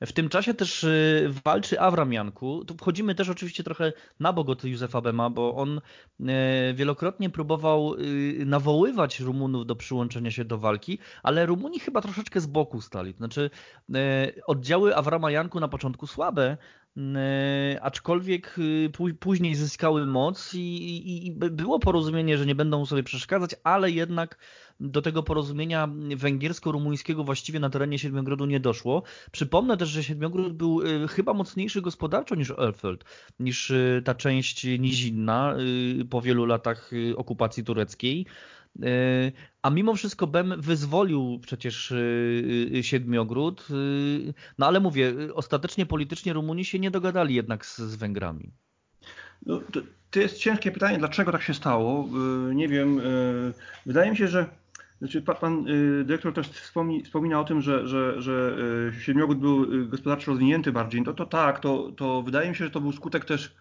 w tym czasie też y, walczy Avram Janku. Tu wchodzimy też oczywiście trochę na bok od Józefa Bema, bo on y, wielokrotnie próbował y, nawoływać Rumunów do przyłączenia się do walki, ale Rumuni chyba troszeczkę z boku stali. Znaczy y, oddziały Avrama Janku na początku słabe, y, aczkolwiek y, pó- później zyskały moc i, i, i by- było porozumienie, że nie będą sobie przeszkadzać, ale jednak do tego porozumienia węgiersko-rumuńskiego właściwie na terenie Siedmiogrodu nie doszło. Przypomnę też, że Siedmiogród był y, chyba mocniejszy gospodarczo niż Elfeld, niż y, ta część nizinna po wielu latach okupacji tureckiej. Y, A mimo wszystko Bem wyzwolił przecież y, y, Siedmiogród. No ale mówię, ostatecznie politycznie Rumuni się nie dogadali jednak z, z Węgrami. No, to, to jest ciężkie pytanie, dlaczego tak się stało. Nie wiem. Wydaje mi się, że Znaczy, pan, dyrektor też wspomina o tym, że, że, że Siedmiogród był gospodarczo rozwinięty bardziej. To, to tak, to, to wydaje mi się, że to był skutek też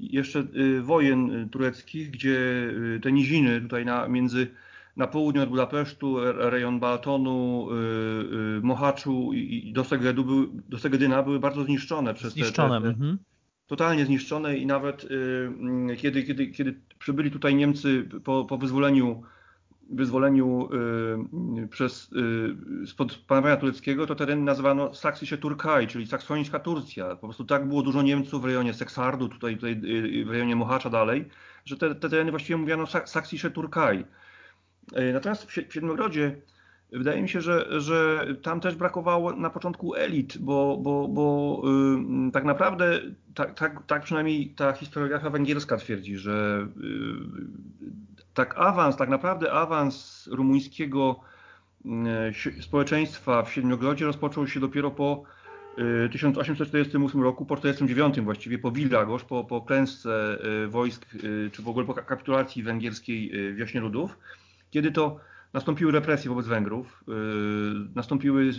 jeszcze wojen tureckich, gdzie te niziny tutaj na, między na południu od Budapesztu, rejon Balatonu, Mohaczu i do, Segedu były, do były bardzo zniszczone przez zniszczone. te, te, te mhm. totalnie zniszczone i nawet mm, kiedy, kiedy, kiedy przybyli tutaj Niemcy po, po wyzwoleniu wyzwoleniu y, przez, y, spod panowania tureckiego, to teren nazwano Saksische Turkaj, czyli saksońska Turcja. Po prostu tak było dużo Niemców w rejonie Seksardu, tutaj, tutaj y, w rejonie Mohacza dalej, że te, te tereny właściwie mówiano Saksische Turkaj. Natomiast w Siedmiogrodzie wydaje mi się, że, że tam też brakowało na początku elit, bo, bo, bo tak naprawdę, tak, tak, tak przynajmniej ta historiografia węgierska twierdzi, że tak awans, tak naprawdę awans rumuńskiego e, społeczeństwa w Siedmiogrodzie rozpoczął się dopiero po 1848 e, roku, po 1949 właściwie, po Wilgagos, po, po klęsce e, wojsk, czy w ogóle po kapitulacji węgierskiej w Wiośnie Ludów, kiedy to nastąpiły represje wobec Węgrów, nastąpiły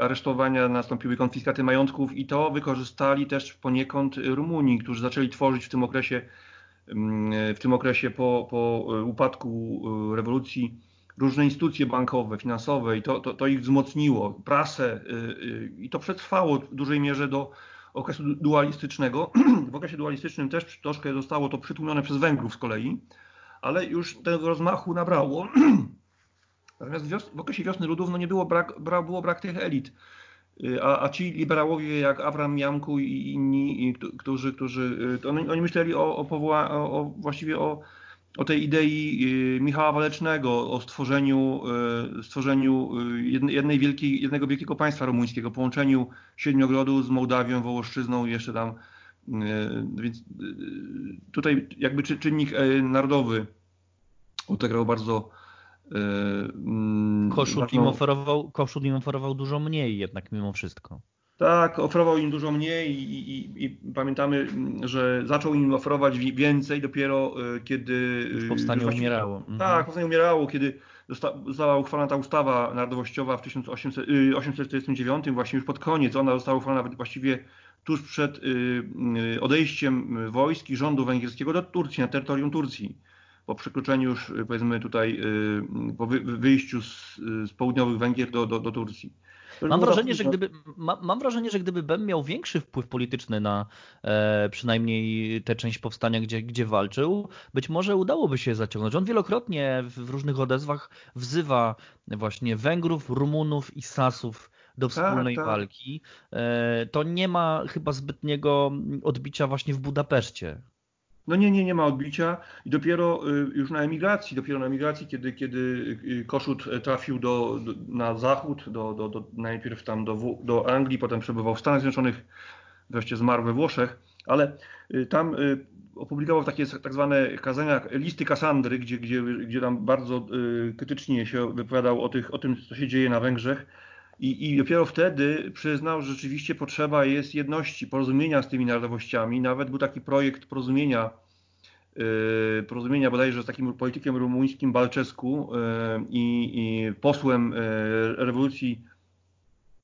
aresztowania, nastąpiły konfiskaty majątków i to wykorzystali też poniekąd Rumuni, którzy zaczęli tworzyć w tym okresie w tym okresie po, po e, upadku e, rewolucji różne instytucje bankowe, finansowe i to, to, to ich wzmocniło, prasę e, i to przetrwało w dużej mierze do okresu dualistycznego. [clears throat] W okresie dualistycznym też troszkę zostało to przytłumione przez Węgrów z kolei, ale już tego rozmachu nabrało. [clears throat] Natomiast w okresie wiosny ludów no nie było brak, było brak tych elit. Y, a, a ci liberałowie jak Avram Jamku i inni, którzy, którzy y, oni, oni myśleli o, o, powoła, o, właściwie o, o tej idei y, Michała Walecznego, o stworzeniu, stworzeniu jednej wielkiej, jednego wielkiego państwa rumuńskiego, połączeniu Siedmiogrodu z Mołdawią, Wołoszczyzną i jeszcze tam. Więc tutaj jakby czynnik narodowy odegrał bardzo Koszut, im oferował, Koszut im oferował dużo mniej jednak mimo wszystko. Tak, oferował im dużo mniej i, i, i, pamiętamy, że zaczął im oferować więcej dopiero e, kiedy... Już powstanie umierało. Mhm. Tak, powstanie umierało, kiedy została uchwalona ta ustawa narodowościowa w 1849, właśnie już pod koniec. Ona została uchwalona właściwie tuż przed odejściem wojsk i rządu węgierskiego do Turcji, na terytorium Turcji po przekroczeniu już powiedzmy tutaj, y, po wyjściu z, z południowych Węgier do, do, do Turcji. Mam wrażenie, że gdyby, ma, mam wrażenie, że gdyby Bem miał większy wpływ polityczny na e, przynajmniej tę część powstania, gdzie, gdzie walczył, być może udałoby się zaciągnąć. On wielokrotnie w, w różnych odezwach wzywa właśnie Węgrów, Rumunów i Sasów do tak, wspólnej tak, tak. walki. E, to nie ma chyba zbytniego odbicia właśnie w Budapeszcie. No nie, nie, nie ma odbicia i dopiero y, już na emigracji, dopiero na emigracji, kiedy, kiedy y, Koszut trafił do, do na zachód, do, do, do, najpierw tam do, do Anglii, potem przebywał w Stanach Zjednoczonych, wreszcie zmarł we Włoszech, ale y, tam opublikował takie tak zwane kazania, listy Kasandry, gdzie, gdzie, gdzie tam bardzo krytycznie się wypowiadał o, tych, o tym, co się dzieje na Węgrzech i, I dopiero wtedy przyznał, że rzeczywiście potrzeba jest jedności, porozumienia z tymi narodowościami. Nawet był taki projekt porozumienia, yy, porozumienia bodajże z takim politykiem rumuńskim Balczesku yy, i, posłem yy, rewolucji,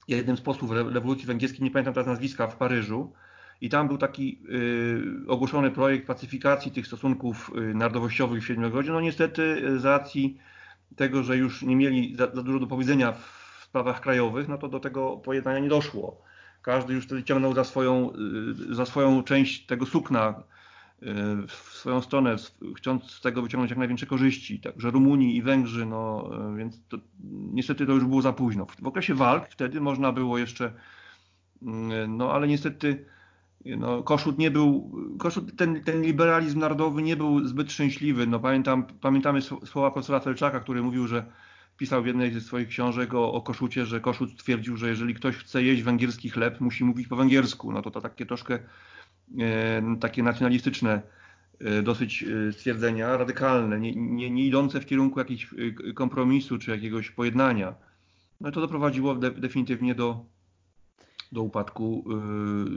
jednym z posłów rewolucji węgierskiej, nie pamiętam teraz nazwiska, w Paryżu. I tam był taki y, ogłoszony projekt pacyfikacji tych stosunków y, narodowościowych w Siedmiogrodzie. No niestety z racji tego, że już nie mieli za, za dużo do powiedzenia w sprawach krajowych, no to do tego pojednania nie doszło. Każdy już wtedy ciągnął za swoją, y, za swoją część tego sukna y, w swoją stronę, chcąc z tego wyciągnąć jak największe korzyści. Także Rumuni i Węgrzy, no y, więc to, niestety to już było za późno. W okresie walk wtedy można było jeszcze, no ale niestety no, Koszut nie był, Koszut, ten, ten liberalizm narodowy nie był zbyt szczęśliwy. No, pamiętam, pamiętamy słowa profesora Felczaka, który mówił, że pisał w jednej ze swoich książek o, o Koszucie, że Koszut twierdził, że jeżeli ktoś chce jeść węgierski chleb, musi mówić po węgiersku. No to to takie troszkę e, takie nacjonalistyczne e, dosyć e, stwierdzenia, radykalne, nie, nie, nie idące w kierunku jakiegoś e, kompromisu czy jakiegoś pojednania. No to doprowadziło de, definitywnie do, do upadku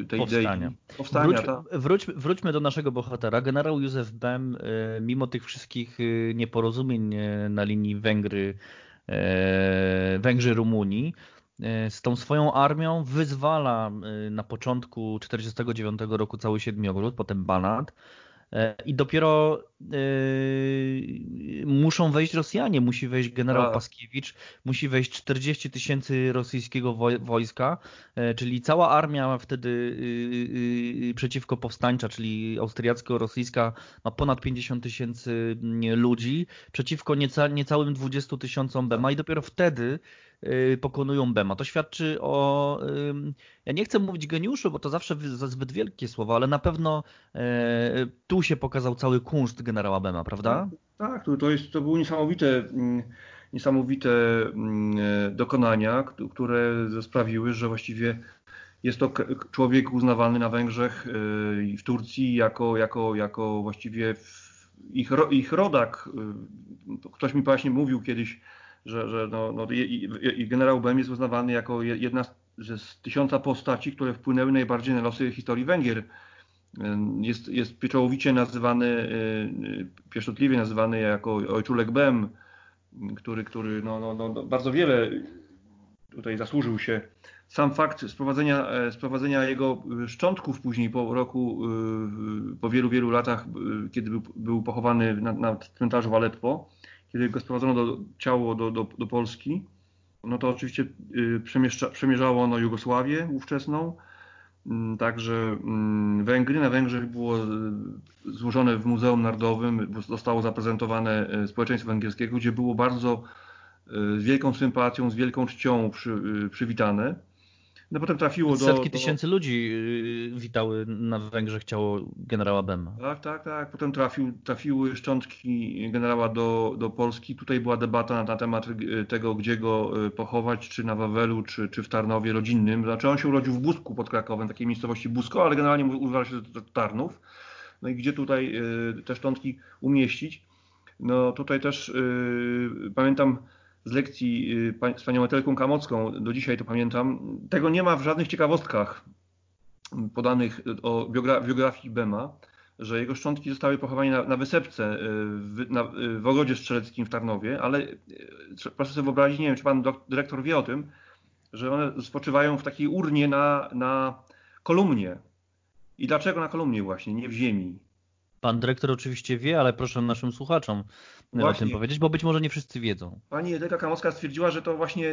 y, tej Powstania. idei. Powstania, Wróć, ta. wróć, wróćmy do naszego bohatera. Generał Józef Bem, y, mimo tych wszystkich y, nieporozumień na linii Węgry, y, Węgrzy-Rumunii, y, z tą swoją armią wyzwala y, na początku 1949 roku cały Siedmiogród, potem Banat. E, I dopiero y, muszą wejść Rosjanie, musi wejść generał Tak. Paskiewicz, musi wejść 40 tysięcy rosyjskiego woj- wojska, e, czyli cała armia wtedy y, y, przeciwko powstańcza, czyli austriacko-rosyjska ma ponad 50 tysięcy mm, ludzi, przeciwko nieca, niecałym 20 tysiącom Bema i dopiero wtedy pokonują Bema. To świadczy o, ja nie chcę mówić geniuszu, bo to zawsze za zbyt wielkie słowo, ale na pewno e, tu się pokazał cały kunszt generała Bema, prawda? Tak, to, to, jest, to były niesamowite, mm, niesamowite mm, e, dokonania, które sprawiły, że właściwie jest to człowiek uznawany na Węgrzech e, i w Turcji jako, jako, jako właściwie ich, ich rodak. Ktoś mi właśnie mówił kiedyś, że, że no, no, i, i- generał Bem jest uznawany jako je- jedna z, tysiąca postaci, które wpłynęły najbardziej na losy historii Węgier. Jest, jest pieczołowicie nazywany, y, pieszczotliwie nazywany jako ojczulek Bem, który, który no, no, no, no, bardzo wiele tutaj zasłużył się. Sam fakt sprowadzenia, e, sprowadzenia jego szczątków później po roku, y, po wielu, wielu latach, y, kiedy był, był pochowany na, na cmentarzu w Aleppo, kiedy go sprowadzono do, ciało do, do, do Polski, no to oczywiście y, przemierzało ono Jugosławię ówczesną, Mm, Także mm, Węgry. Na Węgrzech było y, złożone w Muzeum Narodowym, zostało zaprezentowane y, społeczeństwo węgierskiego, gdzie było bardzo z wielką sympatią, z wielką czcią przy, przywitane. No potem trafiło do... Setki do... tysięcy ludzi y, witały na Węgrzech ciało generała Bema. Tak, tak, tak. Potem trafił, trafiły szczątki generała do, do Polski. Tutaj była debata na, na temat y, tego, gdzie go y, pochować, czy na Wawelu, czy, czy w Tarnowie rodzinnym. Znaczy on się urodził w Busku pod Krakowem, takiej miejscowości Busko, ale generalnie używa się to Tarnów. No i gdzie tutaj te szczątki umieścić? No tutaj też y, pamiętam z lekcji y, z panią Etelką Kamocką, do dzisiaj to pamiętam, tego nie ma w żadnych ciekawostkach podanych o biogra- biografii Bema, że jego szczątki zostały pochowane na, na wysepce y, w, na, y, w ogrodzie strzeleckim w Tarnowie, ale proszę sobie wyobrazić, nie wiem czy pan dok- dyrektor wie o tym, że one spoczywają w takiej urnie na, na kolumnie. I dlaczego na kolumnie właśnie, nie w ziemi? Pan dyrektor oczywiście wie, ale proszę naszym słuchaczom o Właśnie. tym powiedzieć, bo być może nie wszyscy wiedzą. Pani Edyka Kamowska stwierdziła, że to właśnie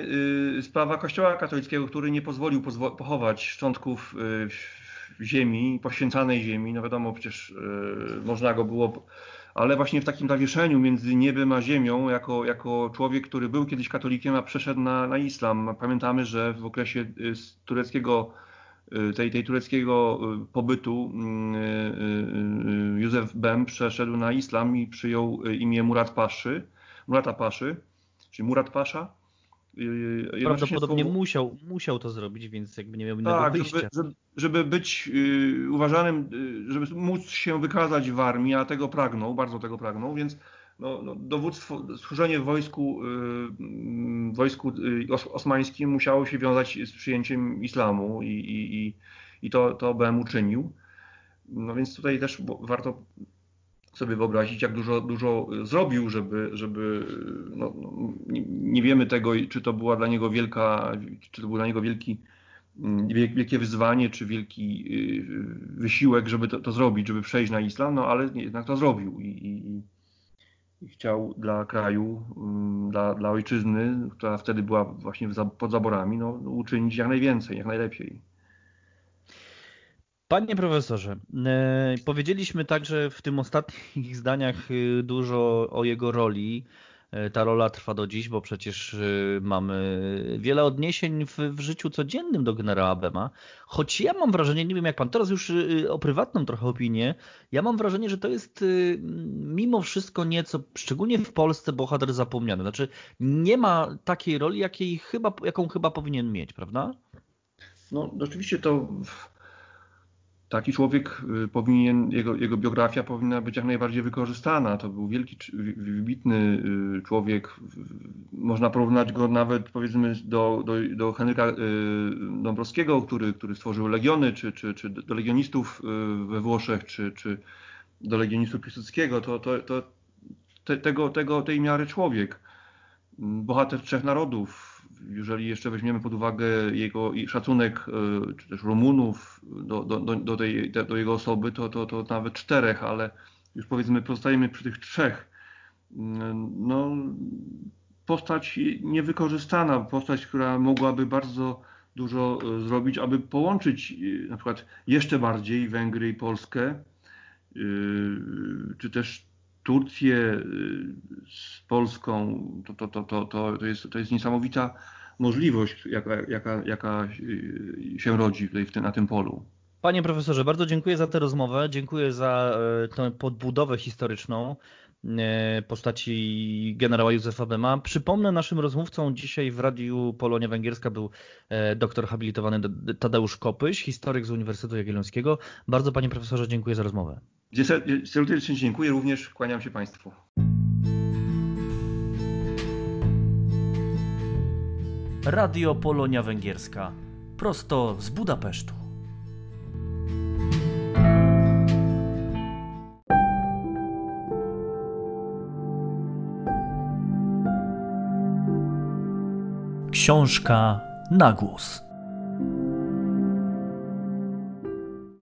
y, sprawa Kościoła katolickiego, który nie pozwolił pozwo- pochować szczątków y, ziemi, poświęcanej ziemi. No wiadomo, przecież y, można go było, ale właśnie w takim zawieszeniu między niebem a ziemią, jako, jako człowiek, który był kiedyś katolikiem, a przeszedł na, na islam. Pamiętamy, że w okresie y, tureckiego tej, tej tureckiego y, pobytu y, y, y, Józef Bem przeszedł na islam i przyjął y, imię Murat Paszy, Murata Paszy, czyli Murat Pasza. Y, Prawdopodobnie słowo- musiał, musiał to zrobić, więc jakby nie miał innego tak, wyjścia. żeby, żeby, być y, uważanym, y, żeby móc się wykazać w armii, a tego pragnął, bardzo tego pragnął, więc no, no, dowództwo, służenie w wojsku, y, wojsku y, os, osmańskim musiało się wiązać z przyjęciem islamu i, i, i, i to, to BM uczynił. No więc tutaj też warto sobie wyobrazić, jak dużo, dużo zrobił, żeby, żeby no, no, nie, wiemy tego, czy to była dla niego wielka, czy to był dla niego wielki, mm, wiel- wielkie wyzwanie, czy wielki y, wysiłek, żeby to, to zrobić, żeby przejść na islam, no ale jednak to zrobił i, i, chciał dla kraju, mm, dla, dla ojczyzny, która wtedy była właśnie pod zaborami, no, uczynić jak najwięcej, jak najlepiej. Panie profesorze, e, powiedzieliśmy także w tym ostatnich [laughs] zdaniach y, dużo o jego roli. E, Ta rola trwa do dziś, bo przecież y, mamy wiele odniesień w, w życiu codziennym do generała Bema. Choć ja mam wrażenie, nie wiem jak pan, teraz już y, o prywatną trochę opinię, ja mam wrażenie, że to jest y, mimo wszystko nieco, szczególnie w Polsce, bohater zapomniany. Znaczy nie ma takiej roli, jakiej chyba, jaką chyba powinien mieć, prawda? No, oczywiście to taki człowiek y, powinien, jego, jego biografia powinna być jak najbardziej wykorzystana. To był wielki, wybitny y, człowiek. Można porównać go nawet powiedzmy do, do, do Henryka y, Dąbrowskiego, który, który stworzył legiony, czy, czy, czy do legionistów we Włoszech, czy, czy do legionistów Piłsudskiego. To, to, to te, tego, tego, tej miary człowiek. Bohater trzech narodów, jeżeli jeszcze weźmiemy pod uwagę jego szacunek, e, czy też Rumunów do, do, do, tej, do jego osoby, to, to, to nawet czterech, ale już powiedzmy pozostajemy przy tych trzech. No, postać niewykorzystana, postać, która mogłaby bardzo dużo e, zrobić, aby połączyć e, na przykład jeszcze bardziej Węgry i Polskę, czy też Turcję y, z Polską, to, to, to, to, to, jest, to jest niesamowita możliwość, jaka, jaka, jaka y, się rodzi tutaj w tym, na tym polu. Panie profesorze, bardzo dziękuję za tę rozmowę, dziękuję za e, tę podbudowę historyczną postaci generała Józefa Bema. Przypomnę naszym rozmówcą dzisiaj w Radiu Polonia Węgierska był doktor habilitowany Tadeusz Kopyś, historyk z Uniwersytetu Jagiellońskiego. Bardzo panie profesorze dziękuję za rozmowę. Serdecznie dziękuję, również kłaniam się Państwu. Radio Polonia Węgierska, prosto z Budapesztu. Książka na głos.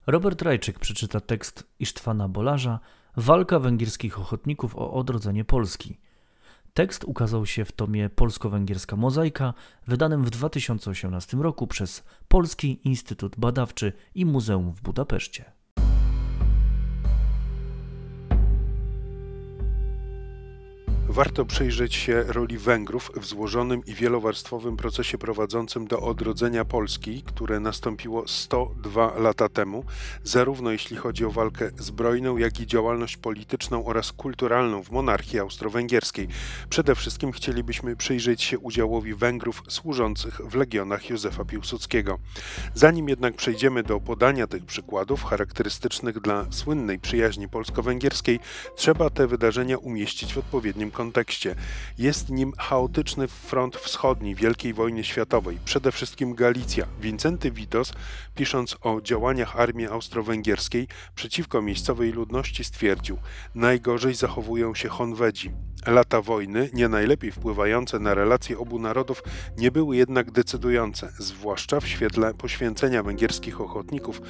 Robert Rajczyk przeczyta tekst Isztwana Bolarza Walka węgierskich ochotników o odrodzenie Polski. Tekst ukazał się w tomie Polsko-Węgierska Mozaika, wydanym w 2018 roku przez Polski Instytut Badawczy i Muzeum w Budapeszcie. Warto przyjrzeć się roli Węgrów w złożonym i wielowarstwowym procesie prowadzącym do odrodzenia Polski, które nastąpiło 102 lata temu, zarówno jeśli chodzi o walkę zbrojną, jak i działalność polityczną oraz kulturalną w monarchii austro-węgierskiej. Przede wszystkim chcielibyśmy przyjrzeć się udziałowi Węgrów służących w legionach Józefa Piłsudskiego. Zanim jednak przejdziemy do podania tych przykładów charakterystycznych dla słynnej przyjaźni polsko-węgierskiej, trzeba te wydarzenia umieścić w odpowiednim kontekście kontekście. Jest nim chaotyczny front wschodni Wielkiej Wojny Światowej, przede wszystkim Galicja. Wincenty Witos, pisząc o działaniach armii austro-węgierskiej przeciwko miejscowej ludności, stwierdził: Najgorzej zachowują się Honwedzi. Lata wojny, nie najlepiej wpływające na relacje obu narodów, nie były jednak decydujące, zwłaszcza w świetle poświęcenia węgierskich ochotników,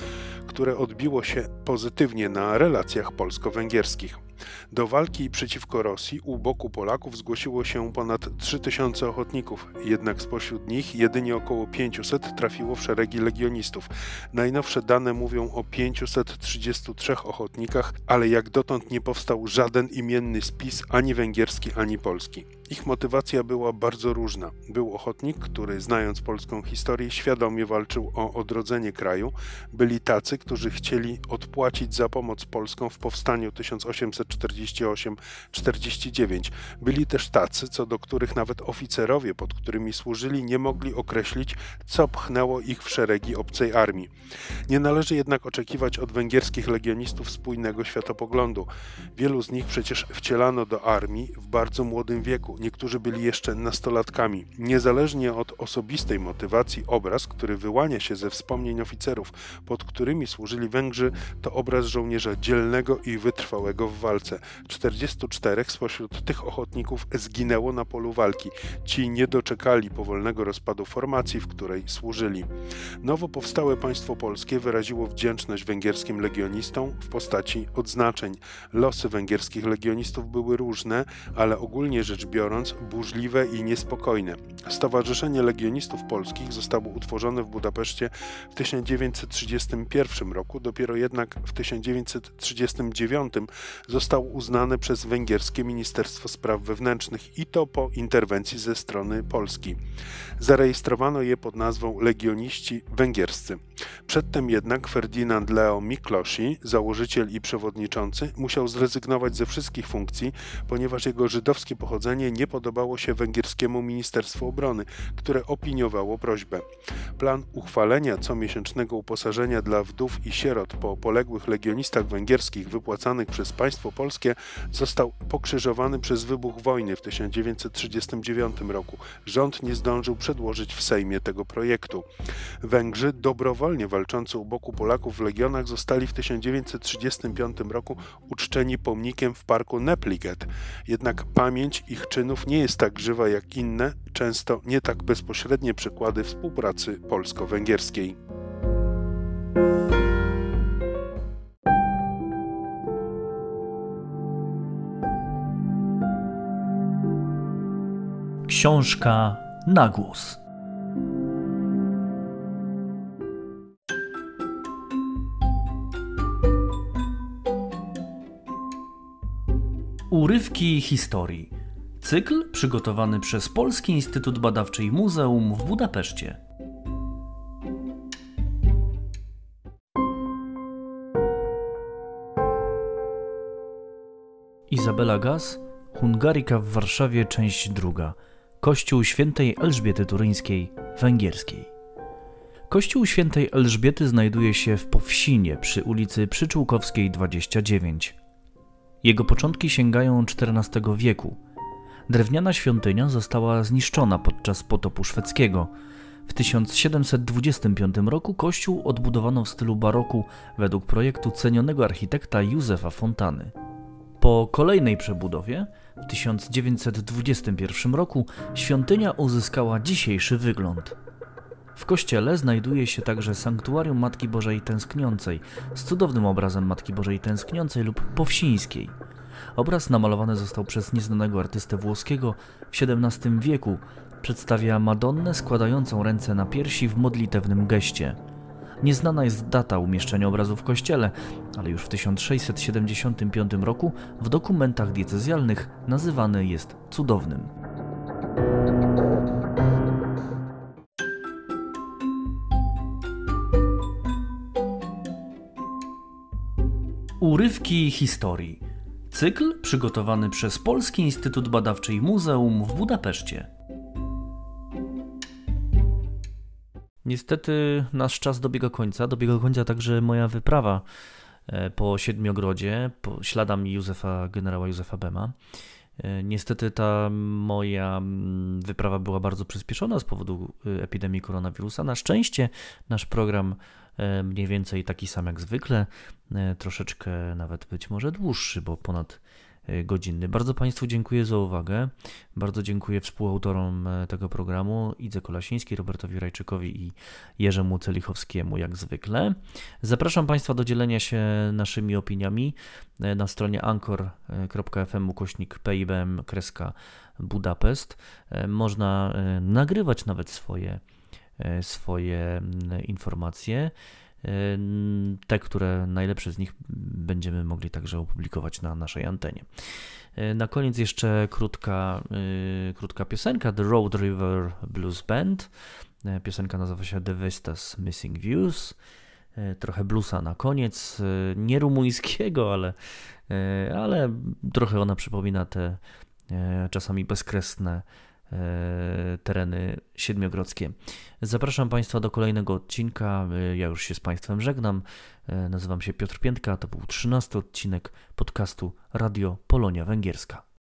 które odbiło się pozytywnie na relacjach polsko-węgierskich. Do walki przeciwko Rosji u boku Polaków zgłosiło się ponad 3000 ochotników, jednak spośród nich jedynie około 500 trafiło w szeregi legionistów. Najnowsze dane mówią o 533 ochotnikach, ale jak dotąd nie powstał żaden imienny spis ani węgierski, ani polski. Ich motywacja była bardzo różna. Był ochotnik, który znając polską historię świadomie walczył o odrodzenie kraju. Byli tacy, którzy chcieli odpłacić za pomoc Polską w powstaniu 1848-49. Byli też tacy, co do których nawet oficerowie, pod którymi służyli, nie mogli określić, co pchnęło ich w szeregi obcej armii. Nie należy jednak oczekiwać od węgierskich legionistów spójnego światopoglądu. Wielu z nich przecież wcielano do armii w bardzo młodym wieku niektórzy byli jeszcze nastolatkami. Niezależnie od osobistej motywacji, obraz, który wyłania się ze wspomnień oficerów, pod którymi służyli Węgrzy, to obraz żołnierza dzielnego i wytrwałego w walce. 44 spośród tych ochotników zginęło na polu walki. Ci nie doczekali powolnego rozpadu formacji, w której służyli. Nowo powstałe państwo polskie wyraziło wdzięczność węgierskim legionistom w postaci odznaczeń. Losy węgierskich legionistów były różne, ale ogólnie rzecz biorąc, biorąc burzliwe i niespokojne. Stowarzyszenie Legionistów Polskich zostało utworzone w Budapeszcie w 1931 roku, dopiero jednak w 1939 zostało uznane przez węgierskie Ministerstwo Spraw Wewnętrznych i to po interwencji ze strony Polski. Zarejestrowano je pod nazwą Legioniści Węgierscy. Przedtem jednak Ferdinand Leo Miklosi, założyciel i przewodniczący, musiał zrezygnować ze wszystkich funkcji, ponieważ jego żydowskie pochodzenie nie podobało się węgierskiemu Ministerstwu Obrony, które opiniowało prośbę. Plan uchwalenia comiesięcznego uposażenia dla wdów i sierot po poległych legionistach węgierskich wypłacanych przez państwo polskie został pokrzyżowany przez wybuch wojny w 1939 roku. Rząd nie zdążył przedłożyć w Sejmie tego projektu. Węgrzy, dobrowolnie walczący u boku Polaków w legionach, zostali w 1935 roku uczczeni pomnikiem w parku Nepliget. Jednak pamięć ich nie jest tak żywa jak inne, często nie tak bezpośrednie przykłady współpracy polsko-węgierskiej. Książka na głos. Urywki historii. Cykl przygotowany przez Polski Instytut Badawczy i Muzeum w Budapeszcie. Izabela Gaz, Hungaryka w Warszawie, część druga. Kościół świętej Elżbiety Turyńskiej, węgierskiej. Kościół świętej Elżbiety znajduje się w Powsinie przy ulicy Przyczółkowskiej 29. Jego początki sięgają XIV wieku. Drewniana świątynia została zniszczona podczas potopu szwedzkiego. W 1725 roku kościół odbudowano w stylu baroku według projektu cenionego architekta Józefa Fontany. Po kolejnej przebudowie w 1921 roku świątynia uzyskała dzisiejszy wygląd. W kościele znajduje się także sanktuarium Matki Bożej Tęskniącej z cudownym obrazem Matki Bożej Tęskniącej lub Powsińskiej. Obraz namalowany został przez nieznanego artystę włoskiego w XVII wieku. Przedstawia Madonnę składającą ręce na piersi w modlitewnym geście. Nieznana jest data umieszczenia obrazu w kościele, ale już w 1675 roku w dokumentach diecezjalnych nazywany jest cudownym. Urywki historii. Cykl przygotowany przez Polski Instytut Badawczy i Muzeum w Budapeszcie. Niestety nasz czas dobiega końca. Dobiega końca także moja wyprawa e, po Siedmiogrodzie, po śladami Józefa, generała Józefa Bema. E, niestety ta moja mm, wyprawa była bardzo przyspieszona z powodu e, epidemii koronawirusa. Na szczęście nasz program mniej więcej taki sam jak zwykle, troszeczkę nawet być może dłuższy, bo ponad E, godzinny. Bardzo Państwu dziękuję za uwagę. Bardzo dziękuję współautorom e, tego programu, Idze Kolasińskiej, Robertowi Rajczykowi i Jerzemu Celichowskiemu, jak zwykle. Zapraszam Państwa do dzielenia się naszymi opiniami e, na stronie anchor.fm ukośnik PIBM kreska Budapest. Można nagrywać nawet swoje, swoje informacje te, które najlepsze z nich będziemy mogli także opublikować na naszej antenie. E, na koniec jeszcze krótka, e, krótka piosenka The Road River Blues Band. E, piosenka nazywa się The Vistas Missing Views. Trochę bluesa na koniec, nie rumuńskiego, ale, ale trochę ona przypomina te czasami bezkresne E, tereny siedmiogrodzkie. Zapraszam Państwa do kolejnego odcinka. E, ja już się z Państwem żegnam. E, nazywam się Piotr Piętka. To był trzynasty odcinek podcastu Radio Polonia Węgierska.